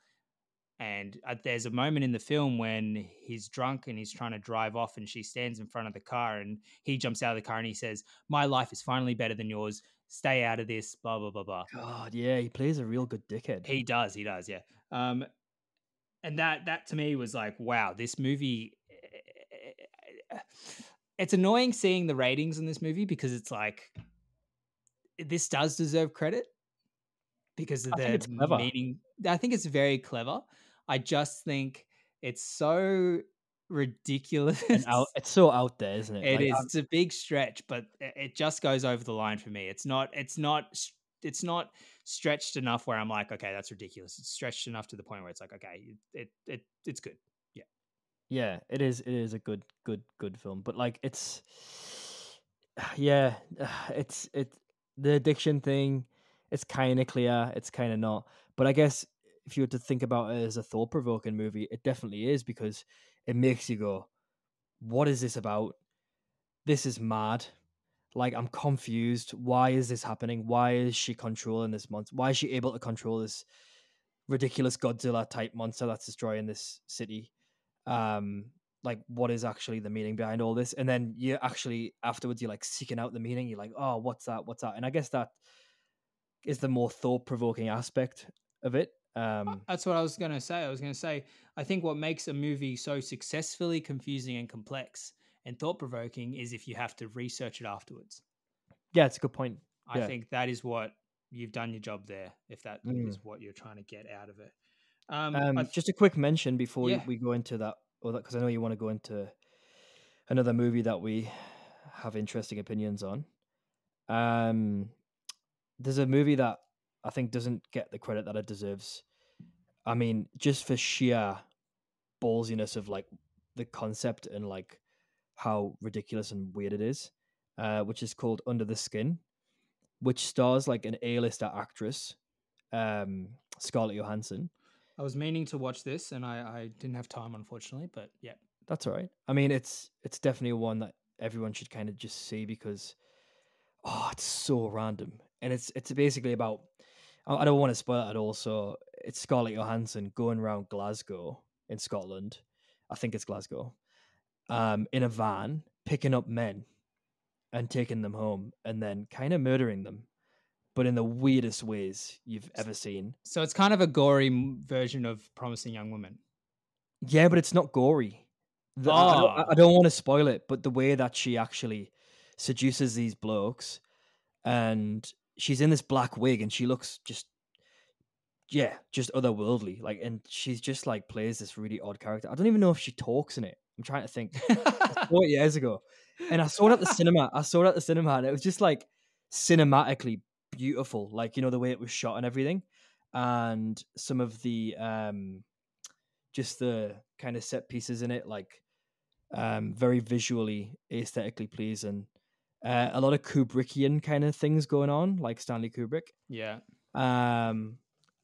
Speaker 4: And uh, there's a moment in the film when he's drunk and he's trying to drive off, and she stands in front of the car, and he jumps out of the car and he says, "My life is finally better than yours. Stay out of this." Blah blah blah blah.
Speaker 5: God, yeah, he plays a real good dickhead.
Speaker 4: He does, he does, yeah. Um, and that that to me was like, wow, this movie. It's annoying seeing the ratings in this movie because it's like, this does deserve credit because of
Speaker 5: I
Speaker 4: the meaning. I think it's very clever. I just think it's so ridiculous.
Speaker 5: And out, it's so out there, isn't it?
Speaker 4: It
Speaker 5: Like,
Speaker 4: is.
Speaker 5: I'm-
Speaker 4: It's a big stretch, but it just goes over the line for me. It's not. It's not. It's not stretched enough where I'm like, okay, that's ridiculous. It's stretched enough to the point where it's like, okay, it it it's good. Yeah.
Speaker 5: yeah it is it is a good good good film but like it's yeah it's it the addiction thing it's kind of clear it's kind of not but i guess if you were to think about it as a thought-provoking movie it definitely is because it makes you go what is this about? This is mad. Like i'm confused. Why is this happening? Why is she controlling this monster why is she able to control this ridiculous godzilla type monster that's destroying this city? Um like what is actually the meaning behind all this? And then you actually afterwards you're like seeking out the meaning. You're like oh what's that? What's that? And i guess that is the more thought-provoking aspect of it um
Speaker 4: That's what I was going to say. I was going to say, I think what makes a movie so successfully confusing and complex and thought provoking is if you have to research it afterwards.
Speaker 5: yeah it's a good point
Speaker 4: I
Speaker 5: Yeah.
Speaker 4: think that is what you've done your job there, if that is
Speaker 5: Mm.
Speaker 4: what you're trying to get out of it. Um,
Speaker 5: um,
Speaker 4: th-
Speaker 5: just a quick mention before
Speaker 4: Yeah.
Speaker 5: we go into that or that because i know you want to go into another movie that we have interesting opinions on um there's a movie that i think doesn't get the credit that it deserves i mean just for sheer ballsiness of like the concept and like how ridiculous and weird it is uh which is called under the skin which stars like an a-lister actress um scarlett johansson
Speaker 4: I was meaning to watch this and I, I didn't have time, unfortunately, but yeah.
Speaker 5: That's all right. I mean, it's it's definitely one that everyone should kind of just see because oh, it's so random, and it's it's basically about. I I don't want to spoil it at all. So it's Scarlett Johansson going around Glasgow in Scotland. I think it's Glasgow, um, in a van, picking up men and taking them home, and then kind of murdering them, but in the weirdest ways you've ever seen.
Speaker 4: So it's kind of a gory version of Promising Young Woman.
Speaker 5: Yeah, but it's not gory. The- I, don't,
Speaker 4: Ah.
Speaker 5: I don't want to spoil it, but the way that she actually seduces these blokes, and she's in this black wig, and she looks just, yeah, just otherworldly. Like, and she's just like plays this really odd character. I don't even know if she talks in it. I'm trying to think. It years ago, and I saw it at the cinema. I saw it at the cinema, and it was just like cinematically beautiful. Like you know the way it was shot and everything, and some of the um just the kind of set pieces in it, like um, very visually, aesthetically pleasing. Uh, a lot of Kubrickian kind of things going on, like Stanley Kubrick.
Speaker 4: Yeah.
Speaker 5: Um,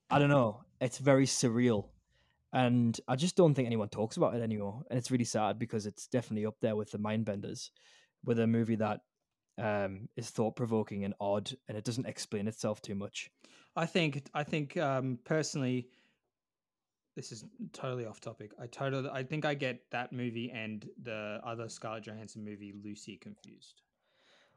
Speaker 5: I don't know. It's very surreal, and I just don't think anyone talks about it anymore. And it's really sad because it's definitely up there with the Mindbenders, with a movie that um, is thought provoking and odd, and it doesn't explain itself too much.
Speaker 4: I think I think um, personally, this is totally off topic. I totally I think I get that movie and the other Scarlett Johansson movie Lucy confused.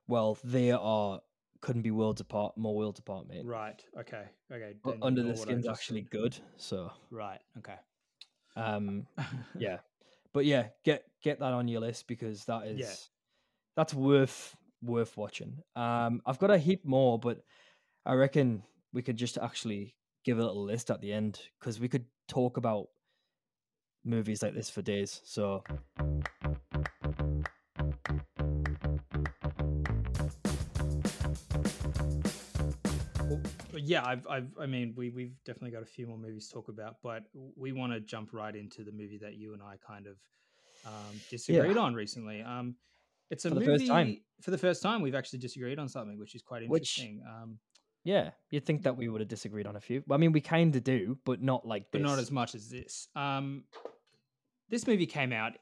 Speaker 5: Well, they are couldn't be worlds apart, more worlds apart, mate.
Speaker 4: Right. Okay. Okay. Then
Speaker 5: Under the Skin's actually good, so
Speaker 4: Right. Okay.
Speaker 5: um, yeah, but yeah, get get that on your list because that is
Speaker 4: Yeah.
Speaker 5: that's worth worth watching. Um, I've got a heap more, but I reckon we could just actually give a little list at the end because we could talk about movies like this for days. So
Speaker 4: yeah, I've, I've, I mean, we, we've definitely got a few more movies to talk about, but we want to jump right into the movie that you and I kind of um, disagreed on recently. Um, it's a
Speaker 5: For the
Speaker 4: movie
Speaker 5: first time.
Speaker 4: for the first time we've actually disagreed on something, which is quite
Speaker 5: Which-
Speaker 4: interesting. Um,
Speaker 5: Yeah, you'd think that we would have disagreed on a few. I mean, we kind of do, but not like
Speaker 4: but not as much as this. Um, this movie came out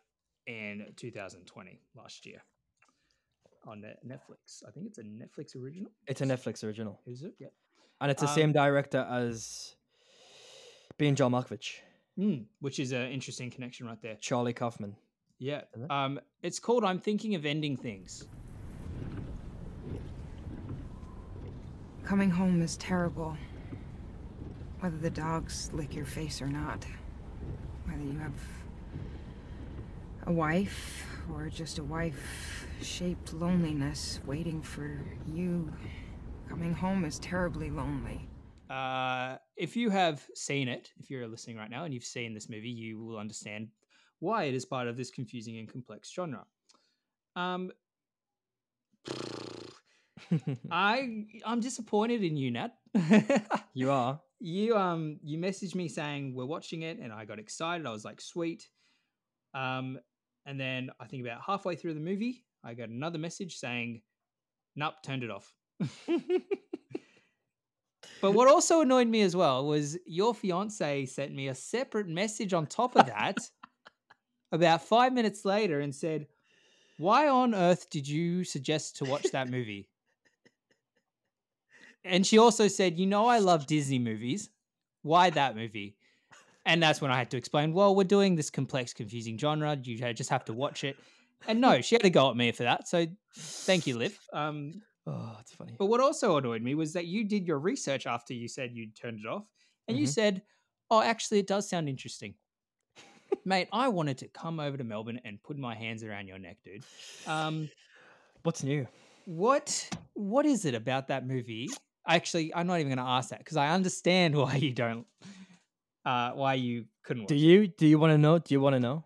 Speaker 4: in 2020 last year on Netflix. I think it's a Netflix original.
Speaker 5: It's a Netflix original,
Speaker 4: Is it? Yeah.
Speaker 5: And it's the
Speaker 4: Um,
Speaker 5: same director as being John Malkovich,
Speaker 4: Mm, which is an interesting connection right there.
Speaker 5: Charlie Kaufman.
Speaker 4: Yeah.
Speaker 5: It?
Speaker 4: Um, it's called I'm Thinking of Ending Things.
Speaker 14: Coming home is terrible. Whether the dogs lick your face or not. Whether you have a wife or just a wife shaped loneliness waiting for you. Coming home is terribly lonely.
Speaker 4: Uh, if you have seen it, if you're listening right now and you've seen this movie, you will understand why it is part of this confusing and complex genre. Um, I I'm disappointed in you, Nat.
Speaker 5: You are.
Speaker 4: you um you messaged me saying we're watching it, and I got excited. I was like, sweet. Um, and then I think about halfway through the movie, I got another message saying, "Nope, turned it off." But what also annoyed me as well was your fiance sent me a separate message on top of that about five minutes later and said, Why on earth did you suggest to watch that movie? And she also said, You know, I love Disney movies. Why that movie? And that's when I had to explain, Well, we're doing this complex, confusing genre. You just have to watch it. And no, she had to go at me for that. So thank you, Liv. Um,
Speaker 5: Oh, it's funny.
Speaker 4: but what also annoyed me was that you did your research after you said you'd turned it off, and you
Speaker 5: Mhm.
Speaker 4: said, "Oh, actually, it does sound interesting." Mate, I wanted to come over to Melbourne and put my hands around your neck, dude. Um,
Speaker 5: What's new?
Speaker 4: what what is it about that movie? Actually, I'm not even going to ask that because I understand why you don't, uh, why you couldn't. Watch
Speaker 5: Do
Speaker 4: it.
Speaker 5: you do you want to know? Do you want to know?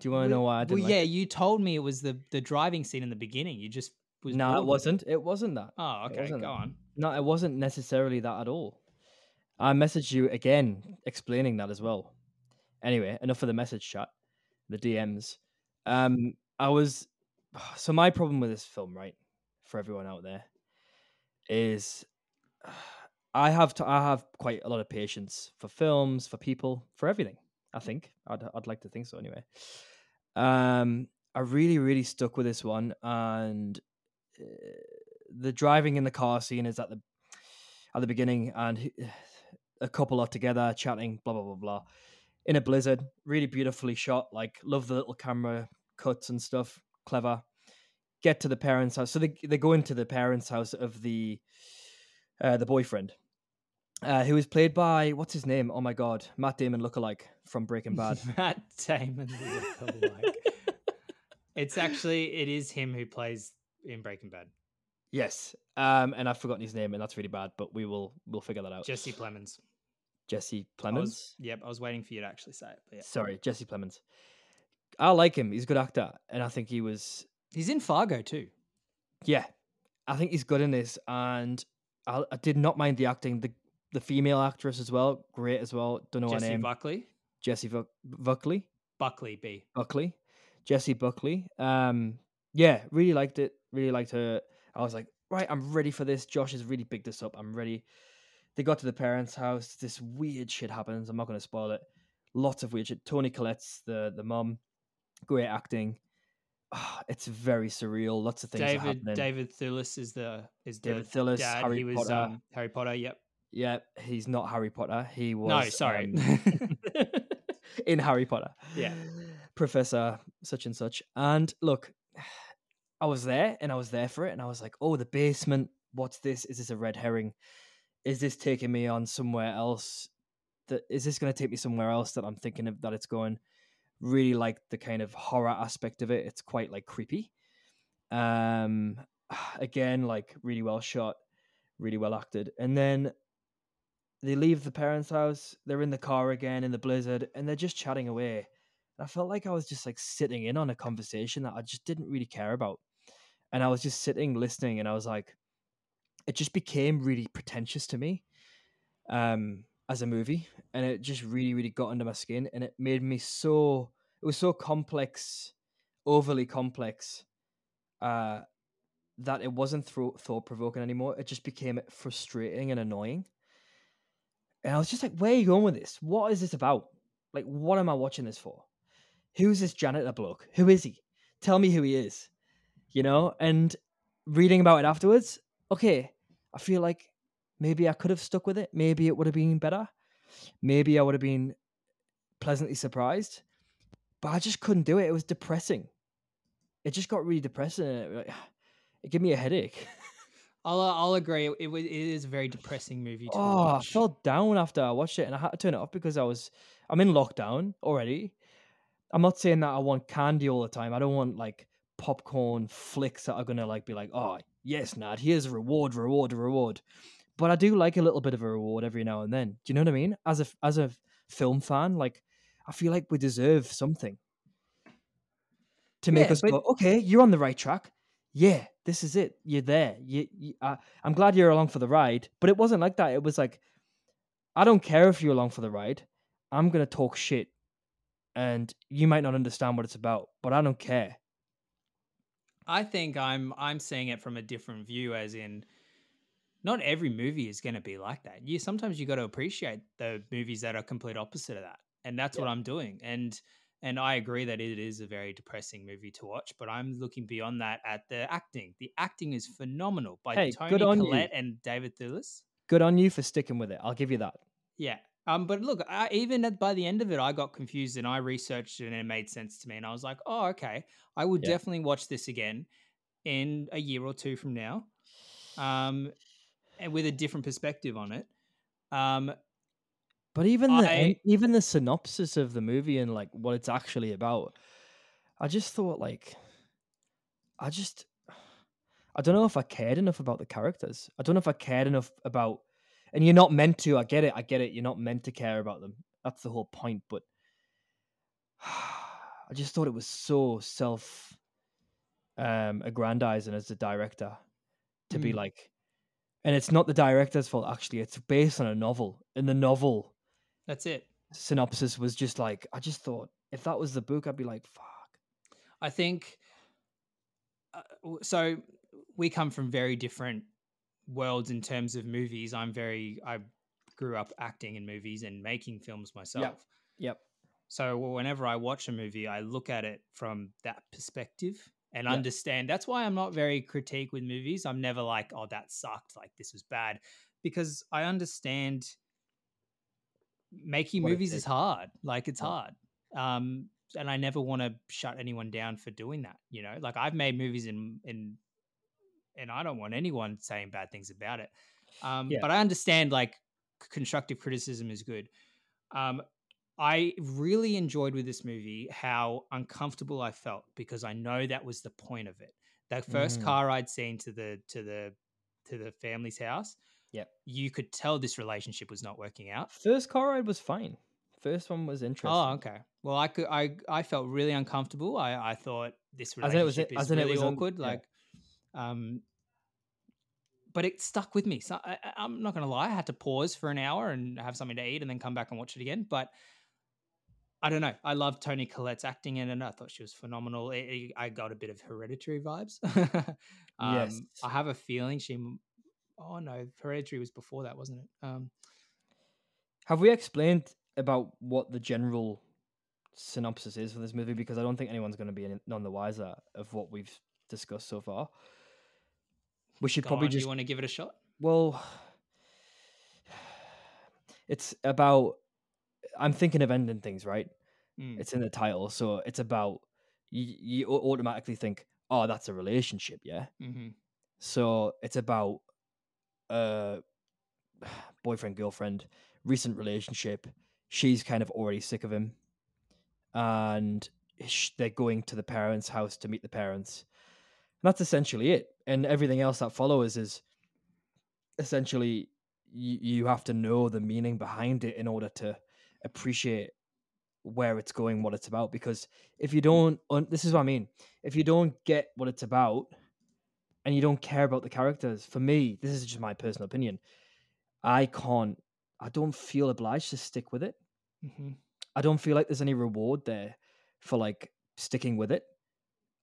Speaker 5: Do you want to know why I didn't? like
Speaker 4: yeah,
Speaker 5: it?
Speaker 4: you told me it was the the driving scene in the beginning. You just was
Speaker 5: No, it wasn't. It wasn't that.
Speaker 4: Oh, okay, go
Speaker 5: that.
Speaker 4: on.
Speaker 5: No, it wasn't necessarily that at all. I messaged you again explaining that as well. Anyway, enough of the message chat, the DMs. Um, I was so my problem with this film, right, for everyone out there, is I have to I have quite a lot of patience for films, for people, for everything. I think I'd I'd like to think so anyway. Um, I really really stuck with this one, and the driving in the car scene is at the at the beginning, and a couple are together chatting, blah blah blah blah, in a blizzard, really beautifully shot. Like love the little camera cuts and stuff, clever. Get to the parents' house, so they they go into the parents' house of the uh, the boyfriend, uh, who is played by what's his name? Oh my god, Matt Damon lookalike from Breaking Bad.
Speaker 4: Matt Damon lookalike. it's actually it is him who plays in Breaking Bad.
Speaker 5: yes, um, and I've forgotten his name, and that's really bad, but we will we'll figure that out.
Speaker 4: Jesse Plemons.
Speaker 5: Jesse
Speaker 4: I was-
Speaker 5: Plemons.
Speaker 4: yep, I was waiting for you to actually say it. But yeah.
Speaker 5: Sorry, Jesse Plemons. I like him. He's a good actor, and I think he was.
Speaker 4: He's in Fargo too.
Speaker 5: Yeah, I think he's good in this, and I, I did not mind the acting. The the female actress as well, great as well. Don't know
Speaker 4: Jesse
Speaker 5: her name.
Speaker 4: Jessie
Speaker 5: Buckley. Jessie Buckley.
Speaker 4: Buckley B.
Speaker 5: Buckley. Jessie Buckley. Um, yeah, really liked it. Really liked her. I was like, right, I'm ready for this. Josh has really picked this up. I'm ready. They got to the parents' house. This weird shit happens. I'm not going to spoil it. Lots of weird shit. Toni Collette's the the mum. Great acting. Ah, it's very surreal. Lots of things
Speaker 4: David. David Thewlis is the is the
Speaker 5: David Thewlis,
Speaker 4: dad.
Speaker 5: Harry
Speaker 4: he was
Speaker 5: Potter.
Speaker 4: um, Harry Potter. Yep.
Speaker 5: Yeah, he's not Harry Potter. He was
Speaker 4: No, sorry.
Speaker 5: um, in Harry Potter.
Speaker 4: Yeah.
Speaker 5: Professor such and such. And look, I was there and I was there for it and I was like, "Oh, the basement. What's this? Is this a red herring? Is this taking me on somewhere else? That is this going to take me somewhere else that I'm thinking of that it's going?" Really like the kind of horror aspect of it. It's quite like creepy. Um again, like really well shot, really well acted. And then they leave the parents' house. They're in the car again in the blizzard, and they're just chatting away. I felt like I was just like sitting in on a conversation that I just didn't really care about. And I was just sitting listening, and I was like, it just became really pretentious to me um, as a movie, and it just really, really got under my skin, and it made me so. It was so complex, overly complex, uh, that it wasn't thought provoking anymore. It just became frustrating and annoying. And I was just like, where are you going with this? What is this about? Like, what am I watching this for? Who's this janitor bloke? Who is he? Tell me who he is. You know? And reading about it afterwards, okay, I feel like maybe I could have stuck with it. Maybe it would have been better. Maybe I would have been pleasantly surprised. But I just couldn't do it. It was depressing. It just got really depressing. It, it gave me a headache.
Speaker 4: I'll uh, I'll agree. It, it is a very depressing movie. To
Speaker 5: oh,
Speaker 4: watch.
Speaker 5: I felt down after I watched it, and I had to turn it off because I was I'm in lockdown already. I'm not saying that I want candy all the time. I don't want like popcorn flicks that are gonna like be like, oh yes, Nad, here's a reward, reward, reward. But I do like a little bit of a reward every now and then. Do you know what I mean? As a as a film fan, like I feel like we deserve something to make
Speaker 4: Yeah,
Speaker 5: us
Speaker 4: but-
Speaker 5: go, okay, you're on the right track. Yeah, this is it. You're there. You, you, uh, I'm glad you're along for the ride. But it wasn't like that. It was like, I don't care if you're along for the ride. I'm gonna talk shit, and you might not understand what it's about, but I don't care.
Speaker 4: I think I'm I'm seeing it from a different view, as in, not every movie is going to be like that. You sometimes you got to appreciate the movies that are complete opposite of that, and that's what I'm doing. And and I agree that it is a very depressing movie to watch, but I'm looking beyond that at the acting. The acting is phenomenal by
Speaker 5: Hey, Toni on you.
Speaker 4: Collette and David Thewlis.
Speaker 5: Good on you for sticking with it. I'll give you that.
Speaker 4: Yeah. Um, but look, I, even at, by the end of it, I got confused and I researched it and it made sense to me. And I was like, oh, okay. I will
Speaker 5: Yeah.
Speaker 4: definitely watch this again in a year or two from now, um, and with a different perspective on it. Um,
Speaker 5: But even the
Speaker 4: I-
Speaker 5: en- even the synopsis of the movie and like what it's actually about, I just thought like, I just, I don't know if I cared enough about the characters. I don't know if I cared enough about, and you're not meant to. I get it. I get it. You're not meant to care about them. That's the whole point. But I just thought it was so self um aggrandizing as a director to be
Speaker 4: Mm.
Speaker 5: like and it's not the director's fault actually it's based on a novel and the novel
Speaker 4: that's it.
Speaker 5: synopsis was just like i just thought if that was the book i'd be like fuck
Speaker 4: I think uh, so. We come from very different worlds in terms of movies. I'm very. I grew up acting in movies and making films myself.
Speaker 5: yep
Speaker 4: So whenever I watch a movie, I look at it from that perspective and
Speaker 5: Yeah.
Speaker 4: understand. That's why I'm not very critique with movies. I'm never like, oh, that sucked. Like this was bad, because I understand making
Speaker 5: What
Speaker 4: movies is hard. Like it's
Speaker 5: Yeah.
Speaker 4: hard. Um, and I never want to shut anyone down for doing that. You know, like I've made movies in in, and I don't want anyone saying bad things about it. Um,
Speaker 5: Yeah.
Speaker 4: but I understand like constructive criticism is good. Um, I really enjoyed with this movie how uncomfortable I felt because I know that was the point of it. That first
Speaker 5: Mm.
Speaker 4: car ride scene to the to the to the family's house,
Speaker 5: yep
Speaker 4: you could tell this relationship was not working out.
Speaker 5: first car ride was fine first one was interesting
Speaker 4: Oh, okay. Well, I could I I felt really uncomfortable. I I thought this
Speaker 5: As in it was-
Speaker 4: relationship
Speaker 5: as
Speaker 4: is
Speaker 5: in it
Speaker 4: really
Speaker 5: was un-
Speaker 4: awkward.
Speaker 5: yeah.
Speaker 4: Like, um, but it stuck with me. So I, I'm not gonna lie. I had to pause for an hour and have something to eat, and then come back and watch it again. But I don't know. I loved Toni Collette's acting in it. I thought she was phenomenal. It- it- I got a bit of hereditary vibes. um,
Speaker 5: Yes.
Speaker 4: I have a feeling she. Oh no, hereditary was before that, wasn't it? Um,
Speaker 5: have we explained about what the general synopsis is for this movie because i don't think anyone's going to be none the wiser of what we've discussed so far we should
Speaker 4: go
Speaker 5: probably
Speaker 4: on, do
Speaker 5: just
Speaker 4: you want to give it a shot?
Speaker 5: Well, it's about. I'm thinking of ending things, right?
Speaker 4: Mm.
Speaker 5: It's in the title, so it's about. You, you automatically think, oh, that's a relationship, yeah.
Speaker 4: Mm-hmm.
Speaker 5: So it's about uh boyfriend girlfriend recent relationship. She's kind of already sick of him, and they're going to the parents' house to meet the parents. And that's essentially it. And everything else that follows is essentially you, you have to know the meaning behind it in order to appreciate where it's going, what it's about. Because if you don't, un- this is what I mean. If you don't get what it's about, and you don't care about the characters. For me, this is just my personal opinion. I can't. I don't feel obliged to stick with it.
Speaker 4: Mhm.
Speaker 5: I don't feel like there's any reward there for like sticking with it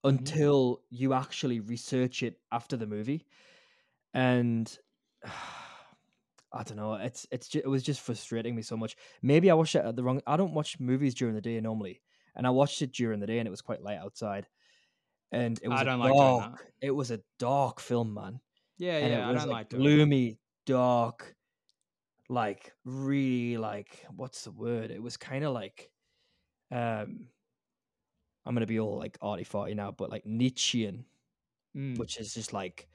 Speaker 5: until you actually research it after the movie. And I don't know, it's it's ju- it was just frustrating me so much. Maybe I watched it at the wrong. I don't watch movies during the day normally, and I watched it during the day, and it was quite light outside. And it was
Speaker 4: I don't like doing
Speaker 5: dark. It was a dark film, man.
Speaker 4: Yeah,
Speaker 5: and
Speaker 4: yeah, I don't
Speaker 5: like
Speaker 4: like
Speaker 5: gloomy, dark, like really like what's the word? It was kind of like um I'm gonna be all like arty farty now, but like Nietzschean,
Speaker 4: Mm.
Speaker 5: which is just like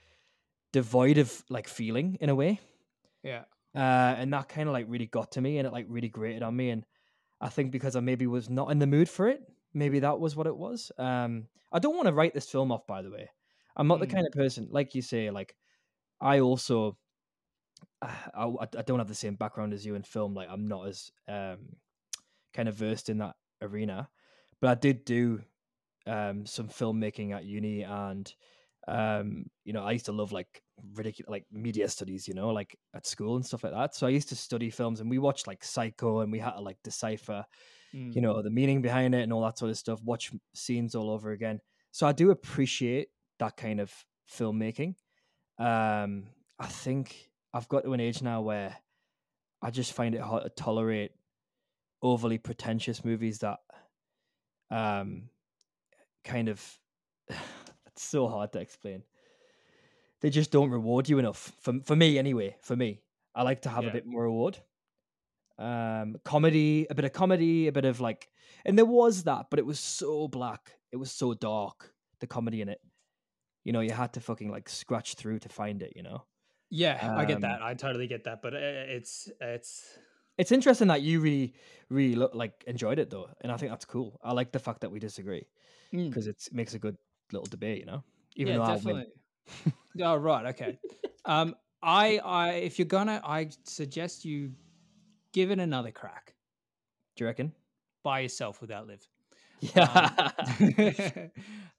Speaker 5: devoid of like feeling in a way.
Speaker 4: Yeah.
Speaker 5: Uh and that kind of like really got to me and it like really grated on me. And I think because I maybe was not in the mood for it, maybe that was what it was. Um I don't want to write this film off, by the way. I'm not the
Speaker 4: Mm.
Speaker 5: kind of person, like you say, like I also I, I I don't have the same background as you in film. Like I'm not as um kind of versed in that arena, but I did do um some filmmaking at uni, and um you know I used to love like ridiculous like media studies, you know, like at school and stuff like that. So I used to study films, and we watched like Psycho, and we had to like decipher,
Speaker 4: Mm.
Speaker 5: you know, the meaning behind it and all that sort of stuff. Watch scenes all over again. So I do appreciate that kind of filmmaking. Um, I think I've got to an age now where I just find it hard to tolerate overly pretentious movies that um kind of it's so hard to explain. They just don't reward you enough. For for me anyway, for me. I like to have
Speaker 4: Yeah.
Speaker 5: a bit more reward. Um comedy, a bit of comedy, a bit of like and there was that, but it was so black. It was so dark, the comedy in it. You know, you had to fucking like scratch through to find it, you know.
Speaker 4: Yeah, I get
Speaker 5: Um,
Speaker 4: that. I totally get that. But uh, it's it's
Speaker 5: It's interesting that you really, really look, like enjoyed it though, and I think that's cool. I like the fact that we disagree
Speaker 4: Mm.
Speaker 5: because it makes a good little debate, you know. Even
Speaker 4: yeah,
Speaker 5: though
Speaker 4: definitely.
Speaker 5: I win.
Speaker 4: oh right, okay. um, I I if you're gonna, I suggest you give it another crack
Speaker 5: Do you reckon?
Speaker 4: by yourself without Liv.
Speaker 5: Yeah.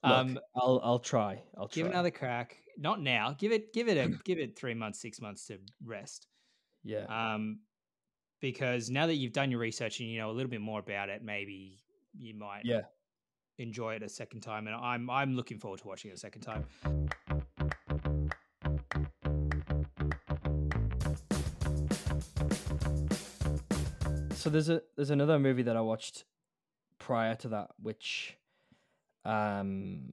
Speaker 4: um,
Speaker 5: Look, I'll I'll try. I'll try.
Speaker 4: give it another crack. Not now. Give it give it a give it three months, six months to rest.
Speaker 5: Yeah.
Speaker 4: Um, because now that you've done your research and you know a little bit more about it, maybe you might
Speaker 5: Yeah.
Speaker 4: enjoy it a second time. And I'm I'm looking forward to watching it a second time.
Speaker 5: So there's a there's another movie that I watched prior to that, which um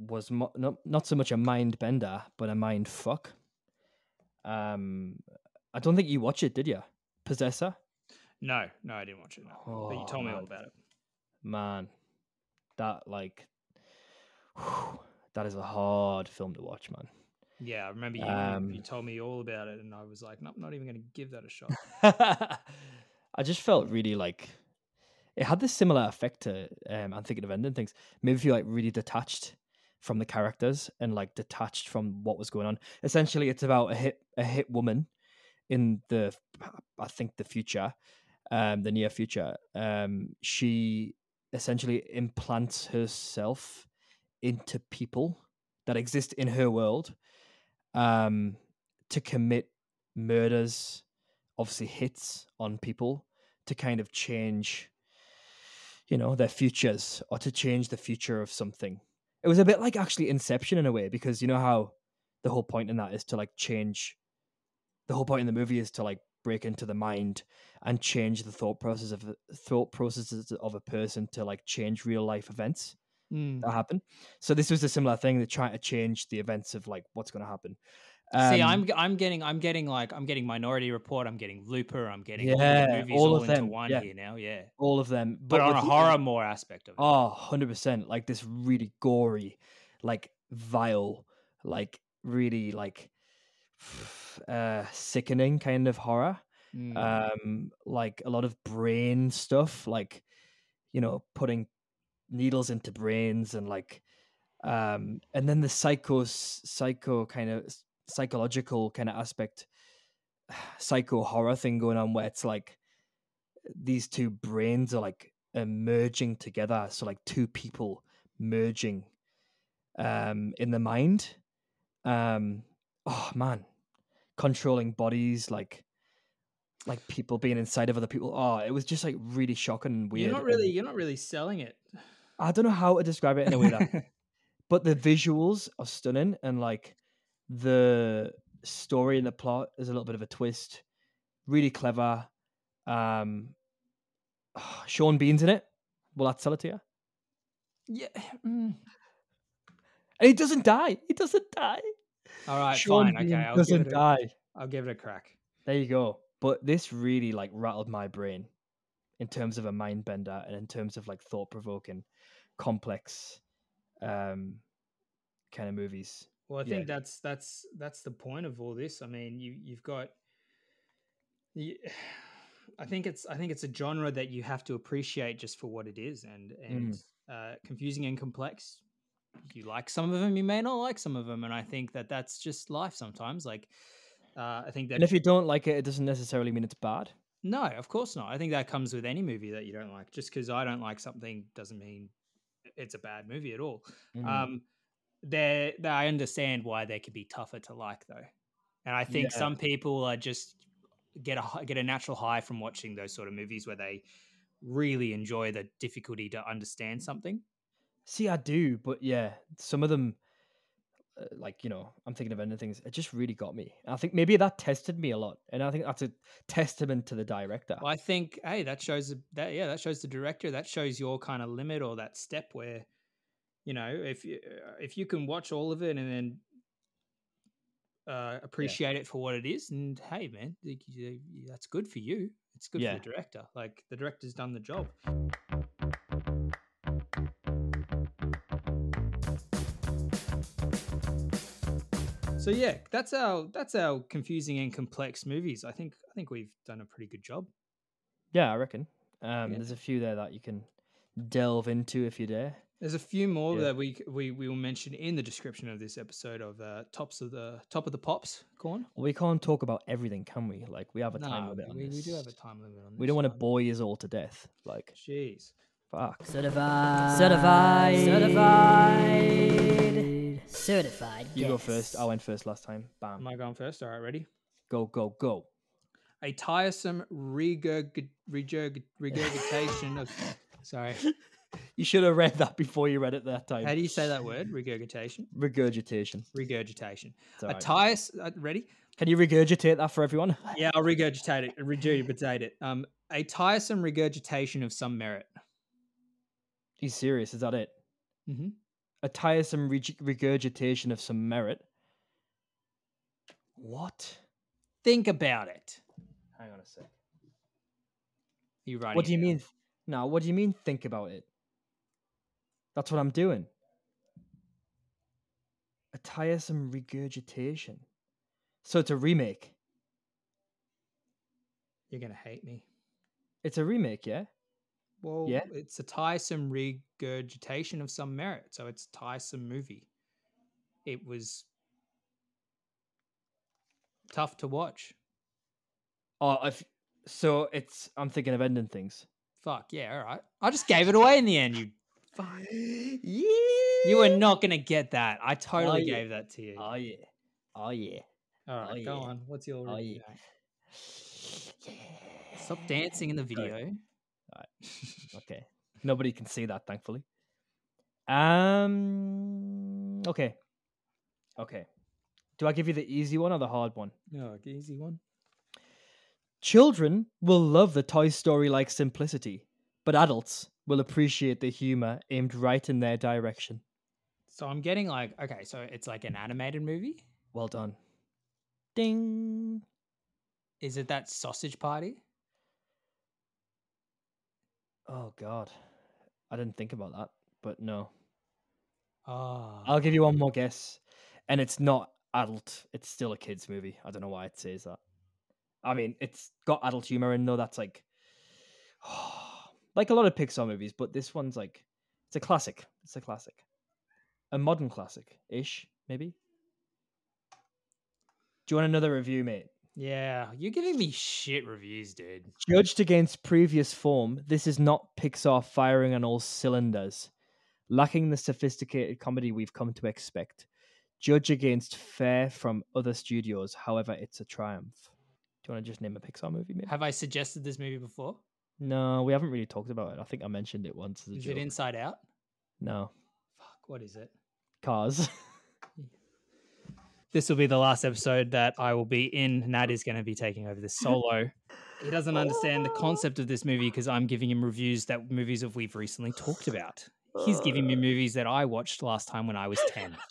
Speaker 5: was mo- not not so much a mind bender, but a mind fuck. Um, I don't think you watched it, did you? Possessor.
Speaker 4: No, no, I didn't watch it. No. but you
Speaker 5: Oh,
Speaker 4: told me all about it.
Speaker 5: Man, that like that is a hard film to watch, man.
Speaker 4: Yeah, I remember you,
Speaker 5: Um,
Speaker 4: you told me all about it, and I was like, nope, not even going to give that a shot.
Speaker 5: I just felt really like it had this similar effect to um I'm thinking of ending things. Maybe feel like really detached from the characters and like detached from what was going on. Essentially it's about a hit a hit woman in the I think the future, um the near future. Um she essentially implants herself into people that exist in her world um to commit murders obviously hits on people to kind of change you know their futures or to change the future of something it was a bit like actually inception in a way because you know how the whole point in that is to like change the whole point in the movie is to like break into the mind and change the thought process of thought processes of a person to like change real life events
Speaker 4: Mm.
Speaker 5: that happen so this was a similar thing they're trying to change the events of like what's going to happen
Speaker 4: See,
Speaker 5: Um,
Speaker 4: I'm g- I'm getting I'm getting like I'm getting Minority Report, I'm getting Looper, I'm getting all the
Speaker 5: Yeah,
Speaker 4: movies
Speaker 5: all
Speaker 4: all,
Speaker 5: of
Speaker 4: into
Speaker 5: them,
Speaker 4: one
Speaker 5: yeah.
Speaker 4: here now. Yeah,
Speaker 5: all of them
Speaker 4: but, on a horror more aspect of it.
Speaker 5: Oh, 100%. Like this really gory, like vile, like really like uh sickening kind of horror.
Speaker 4: Mm.
Speaker 5: Um like a lot of brain stuff like you know, putting needles into brains and like um and then the psycho psycho kind of psychological kind of aspect psycho horror thing going on where it's like these two brains are like merging together so like two people merging um in the mind Um, oh man, controlling bodies, like like people being inside of other people. Oh, it was just like really shocking and weird.
Speaker 4: You're not
Speaker 5: and-
Speaker 4: really you're not really selling it.
Speaker 5: I don't know how to describe it in a way that, but the visuals are stunning and like the story and the plot is a little bit of a twist, really clever. Um, Sean Bean's in it. Will that sell it to you?
Speaker 4: Yeah. mm.
Speaker 5: And he doesn't die. He doesn't die.
Speaker 4: All right,
Speaker 5: Sean
Speaker 4: fine. Okay, I'll give
Speaker 5: doesn't
Speaker 4: it a,
Speaker 5: die.
Speaker 4: I'll give it a crack.
Speaker 5: There you go. But this really like rattled my brain in terms of a mind bender and in terms of like thought provoking, complex, um, kind of movies.
Speaker 4: Well, I
Speaker 5: Yeah.
Speaker 4: think that's that's that's the point of all this. I mean, you you've got. You, I think it's I think it's a genre that you have to appreciate just for what it is, and and
Speaker 5: Mm.
Speaker 4: uh, confusing and complex. You like some of them, you may not like some of them, and I think that that's just life sometimes. Like, uh, I think that
Speaker 5: And if you don't like it, it doesn't necessarily mean it's bad.
Speaker 4: no, of course not. I think that comes with any movie that you don't like. Just because I don't like something doesn't mean it's a bad movie at all.
Speaker 5: Mhm.
Speaker 4: Um, there, I understand why they could be tougher to like though, and I think
Speaker 5: Yeah.
Speaker 4: some people are just get a get a natural high from watching those sort of movies where they really enjoy the difficulty to understand something.
Speaker 5: See, I do, but yeah, some of them, uh, like you know, I'm thinking of ending things. It just really got me. I think maybe that tested me a lot, and I think that's a testament to the director.
Speaker 4: Well, I think, hey, that shows that. Yeah, that shows the director. That shows your kind of limit or that step where, you know, if you uh, if you can watch all of it and then uh, appreciate it for what it is, and hey, man, that's good for you. It's good
Speaker 5: Yeah.
Speaker 4: for the director. Like the director's done the job. So yeah, that's our that's our confusing and complex movies. I think I think we've done a pretty good job.
Speaker 5: Yeah, I reckon. Um,
Speaker 4: Yeah.
Speaker 5: There's a few there that you can delve into if you dare.
Speaker 4: There's a few more
Speaker 5: Yeah.
Speaker 4: that we we we will mention in the description of this episode of uh, tops of the top of the pops. Corn.
Speaker 5: We can't talk about everything, can we? Like we have a time
Speaker 4: No,
Speaker 5: limit on
Speaker 4: we,
Speaker 5: this.
Speaker 4: we do have a time limit on this.
Speaker 5: We don't want to bore you all to death. Like,
Speaker 4: Jeez.
Speaker 5: Fuck.
Speaker 6: Certified. Certified. Certified. Certified.
Speaker 5: You go first. I went first last time. Bam.
Speaker 4: Am I going first? All right, ready.
Speaker 5: Go, go, go.
Speaker 4: A tiresome regurg- regurg- regurgitation of. Sorry.
Speaker 5: You should have read that before you read it that time.
Speaker 4: How do you say that word? Regurgitation.
Speaker 5: Regurgitation.
Speaker 4: Regurgitation.
Speaker 5: It's
Speaker 4: A
Speaker 5: alright.
Speaker 4: tiresome. Uh, ready?
Speaker 5: Can you regurgitate that for everyone?
Speaker 4: Yeah, I'll regurgitate it. Regurgitate it. Um, a tiresome regurgitation of some merit.
Speaker 5: He's serious. Is that it?
Speaker 4: Mm-hmm.
Speaker 5: A tiresome reg- regurgitation of some merit. What?
Speaker 4: Think about it.
Speaker 5: Hang on a sec.
Speaker 4: You writing?
Speaker 5: What do you mean? No, what do you mean? Think about it. That's what I'm doing. A tiresome regurgitation. So it's a remake.
Speaker 4: You're gonna hate me.
Speaker 5: It's a remake, yeah.
Speaker 4: Well,
Speaker 5: Yeah?
Speaker 4: it's a tiresome regurgitation of some merit, so it's a tiresome movie. It was tough to watch.
Speaker 5: Oh, if so, it's. I'm thinking of ending things.
Speaker 4: Fuck yeah, all right. I just gave it away in the end. You,
Speaker 5: yeah.
Speaker 4: you were not gonna get that. I totally
Speaker 5: Oh, yeah.
Speaker 4: gave that to you.
Speaker 5: Oh yeah. Oh yeah.
Speaker 4: all right,
Speaker 5: oh,
Speaker 4: go
Speaker 5: yeah.
Speaker 4: on. What's your
Speaker 5: Oh
Speaker 4: review?
Speaker 5: yeah.
Speaker 4: Stop dancing in the video.
Speaker 5: Okay. Nobody can see that, thankfully. Um. Okay. Okay. Do I give you the easy one or the hard one?
Speaker 4: No, the easy one.
Speaker 5: Children will love the Toy Story like simplicity, but adults will appreciate the humor aimed right in their direction.
Speaker 4: So I'm getting like, okay, so it's like an animated movie.
Speaker 5: Well done. Ding.
Speaker 4: Is it that Sausage Party?
Speaker 5: Oh God, I didn't think about that, but no.
Speaker 4: Oh,
Speaker 5: I'll give you one more guess, and it's not adult. It's still a kids movie. I don't know why it says that. I mean, it's got adult humor in though. That's like, like a lot of Pixar movies, but this one's like, it's a classic. It's a classic, a modern classic ish, maybe. Do you want another review, mate?
Speaker 4: Yeah. You're giving me shit reviews, dude.
Speaker 5: Judged against previous form, this is not Pixar firing on all cylinders, lacking the sophisticated comedy we've come to expect. judge against fare from other studios. However, it's a triumph. Do you want to just name a Pixar movie? Maybe?
Speaker 4: Have I suggested this movie before?
Speaker 5: No, we haven't really talked about it. I think I mentioned it once
Speaker 4: Is
Speaker 5: joke.
Speaker 4: it Inside Out?
Speaker 5: No,
Speaker 4: Fuck, what is it?
Speaker 5: Cars.
Speaker 4: This will be the last episode that I will be in. Nat is going to be taking over this solo. He doesn't understand the concept of this movie because I'm giving him reviews that movies that we've recently talked about. He's giving me uh. movies that I watched last time when I was 10.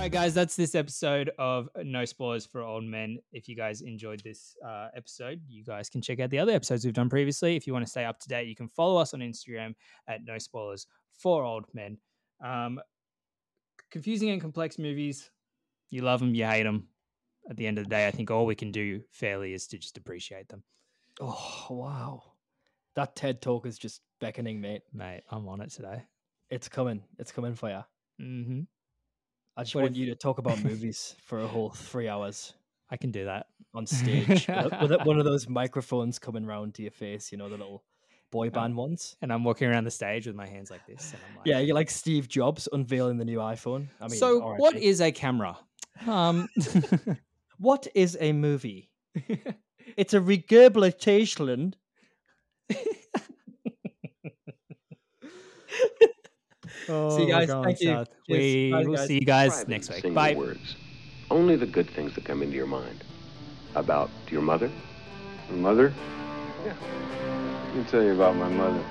Speaker 4: All right, guys, that's this episode of No Spoilers for Old Men. If you guys enjoyed this uh, episode, you guys can check out the other episodes we've done previously. If you want to stay up to date, you can follow us on Instagram at No Spoilers for Old Men. Um, confusing and complex movies, you love them, you hate them. At the end of the day, I think all we can do fairly is to just appreciate them.
Speaker 5: Oh wow, that TED talk is just beckoning, mate.
Speaker 4: Mate, I'm on it today.
Speaker 5: It's coming. It's coming for you.
Speaker 4: Mm-hmm.
Speaker 5: I just
Speaker 4: What
Speaker 5: want
Speaker 4: if-
Speaker 5: you to talk about movies for a whole three hours
Speaker 4: I can do that.
Speaker 5: on stage with, with one of those microphones coming round to your face. You know the little boy band ones.
Speaker 4: And I'm walking around the stage with my hands like this. And I'm like,
Speaker 5: Yeah, you're like Steve Jobs unveiling the new iPhone. I mean,
Speaker 4: so,
Speaker 5: RIP.
Speaker 4: what is a camera? Um,
Speaker 5: what is a movie? it's a regurgitation. See you oh, guys.
Speaker 4: we're
Speaker 5: Thank you.
Speaker 4: We
Speaker 5: Bye,
Speaker 4: will
Speaker 5: guys.
Speaker 4: see you guys
Speaker 2: Describe
Speaker 4: next week. Bye.
Speaker 2: words. Only the good things that come into your mind. About your mother?
Speaker 3: My mother?
Speaker 2: Yeah.
Speaker 3: Let me tell you about my mother.